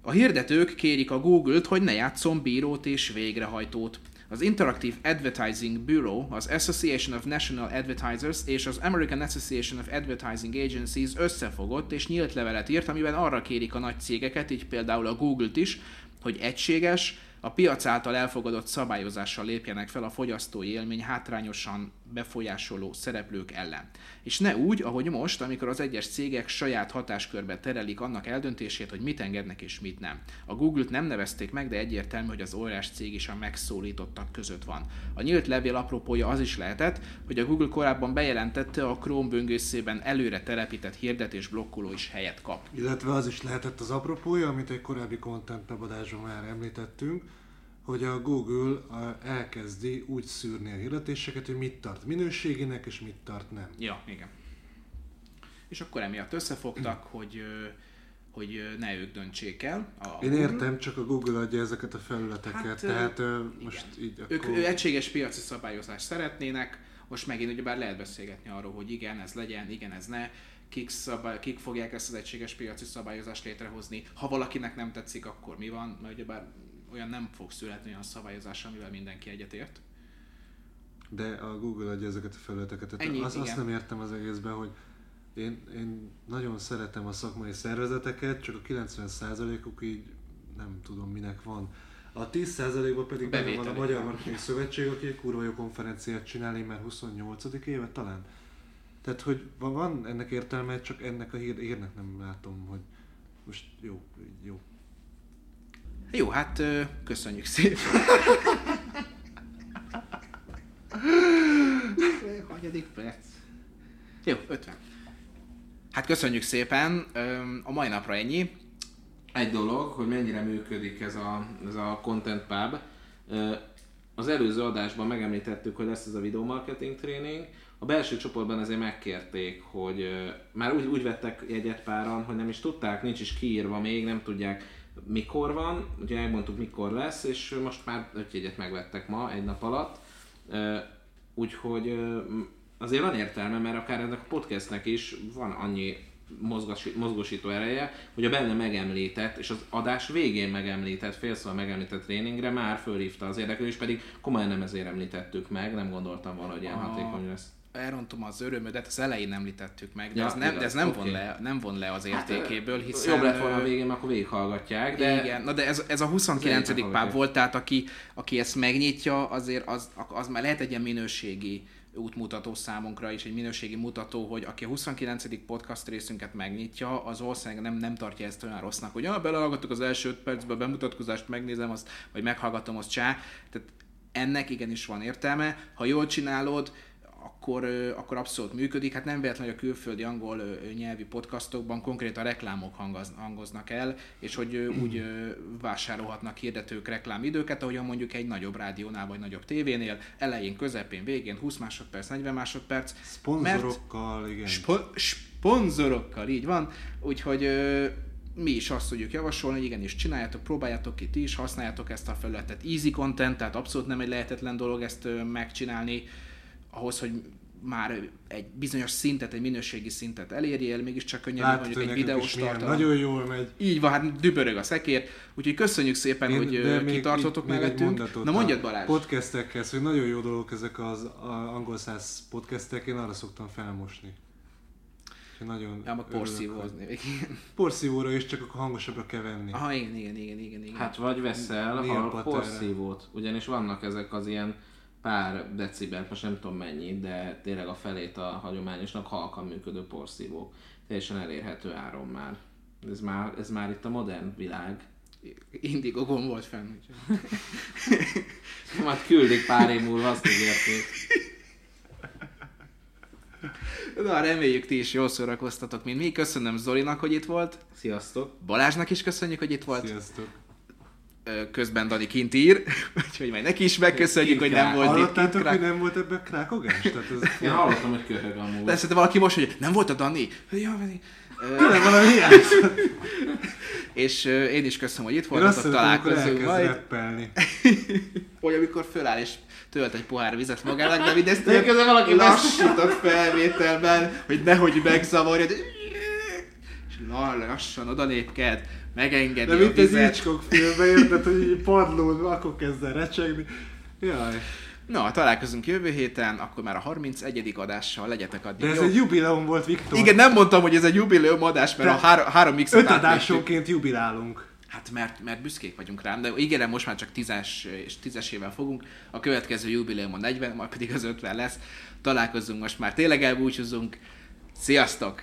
a hirdetők kérik a Google-t, hogy ne játszon bírót és végrehajtót. Az Interactive Advertising Bureau, az Association of National Advertisers és az American Association of Advertising Agencies összefogott és nyílt levelet írt, amiben arra kérik a nagy cégeket, így például a Google-t is, hogy egységes, a piac által elfogadott szabályozással lépjenek fel a fogyasztói élmény hátrányosan befolyásoló szereplők ellen. És ne úgy, ahogy most, amikor az egyes cégek saját hatáskörbe terelik annak eldöntését, hogy mit engednek és mit nem. A Google-t nem nevezték meg, de egyértelmű, hogy az óriás cég is a megszólítottak között van. A nyílt levél apropója az is lehetett, hogy a Google korábban bejelentette, a Chrome böngészében előre telepített hirdetés blokkoló is helyet kap. Illetve az is lehetett az apropója, amit egy korábbi content adásban már említettünk, hogy a Google elkezdi úgy szűrni a hirdetéseket, hogy mit tart minőségének, és mit tart nem. Ja, igen. És akkor emiatt összefogtak, [clears throat] hogy, hogy ne ők döntsék el. A, Én Google. értem, csak a Google adja ezeket a felületeket, Hát, tehát ö, most így Ők akkor... ő egységes piaci szabályozást szeretnének, most megint ugyebár lehet beszélgetni arról, hogy igen, ez legyen, igen, ez ne, kik, szabály, kik fogják ezt az egységes piaci szabályozást létrehozni. Ha valakinek nem tetszik, akkor mi van? Mert ugyebár olyan nem fog születni olyan szabályozás, amivel mindenki egyetért. De a Google adja ezeket a felületeket. Tehát Ennyi, az, azt nem értem az egészben, hogy én, én nagyon szeretem a szakmai szervezeteket, csak a 90%-uk így nem tudom minek van. A 10%-ban pedig benne van a Magyar. Marketing Szövetség, aki egy kurva jó konferenciát csinál, én már 28. éve talán. Tehát, hogy van, ennek értelme, csak ennek a hír, hírnek nem látom, hogy most jó, jó. Jó, hát ö, köszönjük szépen. [laughs] Hanyadik perc? Jó, 50. Hát köszönjük szépen, a mai napra ennyi. Egy dolog, hogy mennyire működik ez a, ez a Content Pub. Az előző adásban megemlítettük, hogy lesz ez a videó marketing tréning. A belső csoportban ezért megkérték, hogy már úgy, úgy vettek jegyet páran, hogy nem is tudták, nincs is kiírva még, nem tudják mikor van, ugye elmondtuk mikor lesz, és most már öt jegyet megvettek ma, egy nap alatt. Úgyhogy azért van értelme, mert akár ennek a podcastnek is van annyi mozgósító ereje, hogy a benne megemlített, és az adás végén megemlített, félszóval megemlített tréningre már fölhívta az érdeklődést, pedig komolyan nem ezért említettük meg, nem gondoltam volna, hogy ilyen hatékony lesz. Elrontom az örömömet, az elején említettük meg, de, Ja, ez, nem, de igaz, ez nem, von oké. le, nem von le az Hát, értékéből, hiszen... Jobb lett volna a végén, akkor végighallgatják, de Igen, na de ez, ez a 29. elég pár hallgatják. volt, tehát aki, aki ezt megnyitja, azért az, az már lehet egy ilyen minőségi útmutató számunkra is, egy minőségi mutató, hogy aki a 29. podcast részünket megnyitja, az valószínűleg nem, nem tartja ezt olyan rossznak, hogy ah, belehallgattuk az első 5 percbe bemutatkozást, megnézem azt, vagy meghallgatom azt csá. Tehát ennek igenis van értelme. Ha jól csinálod, akkor, akkor abszolút működik. Hát nem véletlen, hogy a külföldi angol nyelvi podcastokban konkrétan reklámok hangoznak el, és hogy úgy vásárolhatnak hirdetők reklámidőket, ahogyan mondjuk egy nagyobb rádiónál vagy nagyobb tévénél, elején, közepén, végén 20 másodperc, 40 másodperc. Szponzorokkal, igen. Spo- sponzorokkal, így van. Úgyhogy mi is azt tudjuk javasolni, hogy igenis csináljátok, próbáljátok ki ti is, használjátok ezt a felületet. Easy content, tehát abszolút nem egy lehetetlen dolog ezt megcsinálni, ahhoz, hogy már egy bizonyos szintet, egy minőségi szintet elérjél, mégiscsak könnyebb Látod, mondjuk hogy egy videós tartalom. Nagyon jól megy. Így van, hát dübörög a szekér, úgyhogy köszönjük szépen, hogy ö, még kitartotok még egy mellettünk. mondatot Na a mondjad Balázs! Podcastekhez, hogy nagyon jó dolgok ezek az a, angol száz podcastek, én arra szoktam felmosni. Nagyon Ja, meg porszívózni. hogy- [laughs] Porszívóra is, csak akkor hangosabbra kell venni. Aha, igen, igen, igen, igen, igen. Hát vagy veszel paterre. porszívót, ugyanis vannak ezek az ilyen pár decibel, most nem tudom mennyi, de tényleg a felét a hagyományosnak halkan működő porszívók. Teljesen elérhető áron már. Ez már, ez már itt a modern világ. Indigogon volt fenn. úgyhogy- [laughs] Majd küldik pár év múlva, azt ígérték. Na, reméljük ti is jól szórakoztatok, mint mi. Köszönöm Zolinak, hogy itt volt. Sziasztok! Balázsnak is köszönjük, hogy itt volt. Sziasztok! Közben Dani kint ír, [laughs] úgyhogy majd neki is megköszönjük, hogy nem volt itt. Hallottátok, hogy krák- nem volt ebben krákogás? Tehát ez [laughs] Én hallottam, hogy köhög amúgy. De szerintem valaki most, hogy nem volt a Dani? Ja, Dani. Tényleg valami hiányzott. [laughs] És én is köszönöm, hogy itt voltatok, találkozunk majd. Vagy amikor föláll és tölt egy pohár vizet magának, de mindezt De közben valaki lassított felvételben, hogy nehogy megzavarja, de... lassan oda lépked, megengedi De a mint vizet. Hitchcock filmben érted, hogy így padlón, akkor kezd el recsegni. Jaj. Na, találkozunk jövő héten, akkor már a 31. adással legyetek addig. De ez jó? egy jubileum volt, Viktor. Igen, nem mondtam, hogy ez egy jubileum adás, mert De a három, három x Öt adásonként jubilálunk. Hát mert, mert büszkék vagyunk rám, de ígérem, most már csak tízes és tízesével fogunk. A következő jubileum a 40, majd pedig az 50 lesz. Találkozunk most már, tényleg elbúcsúzunk. Sziasztok!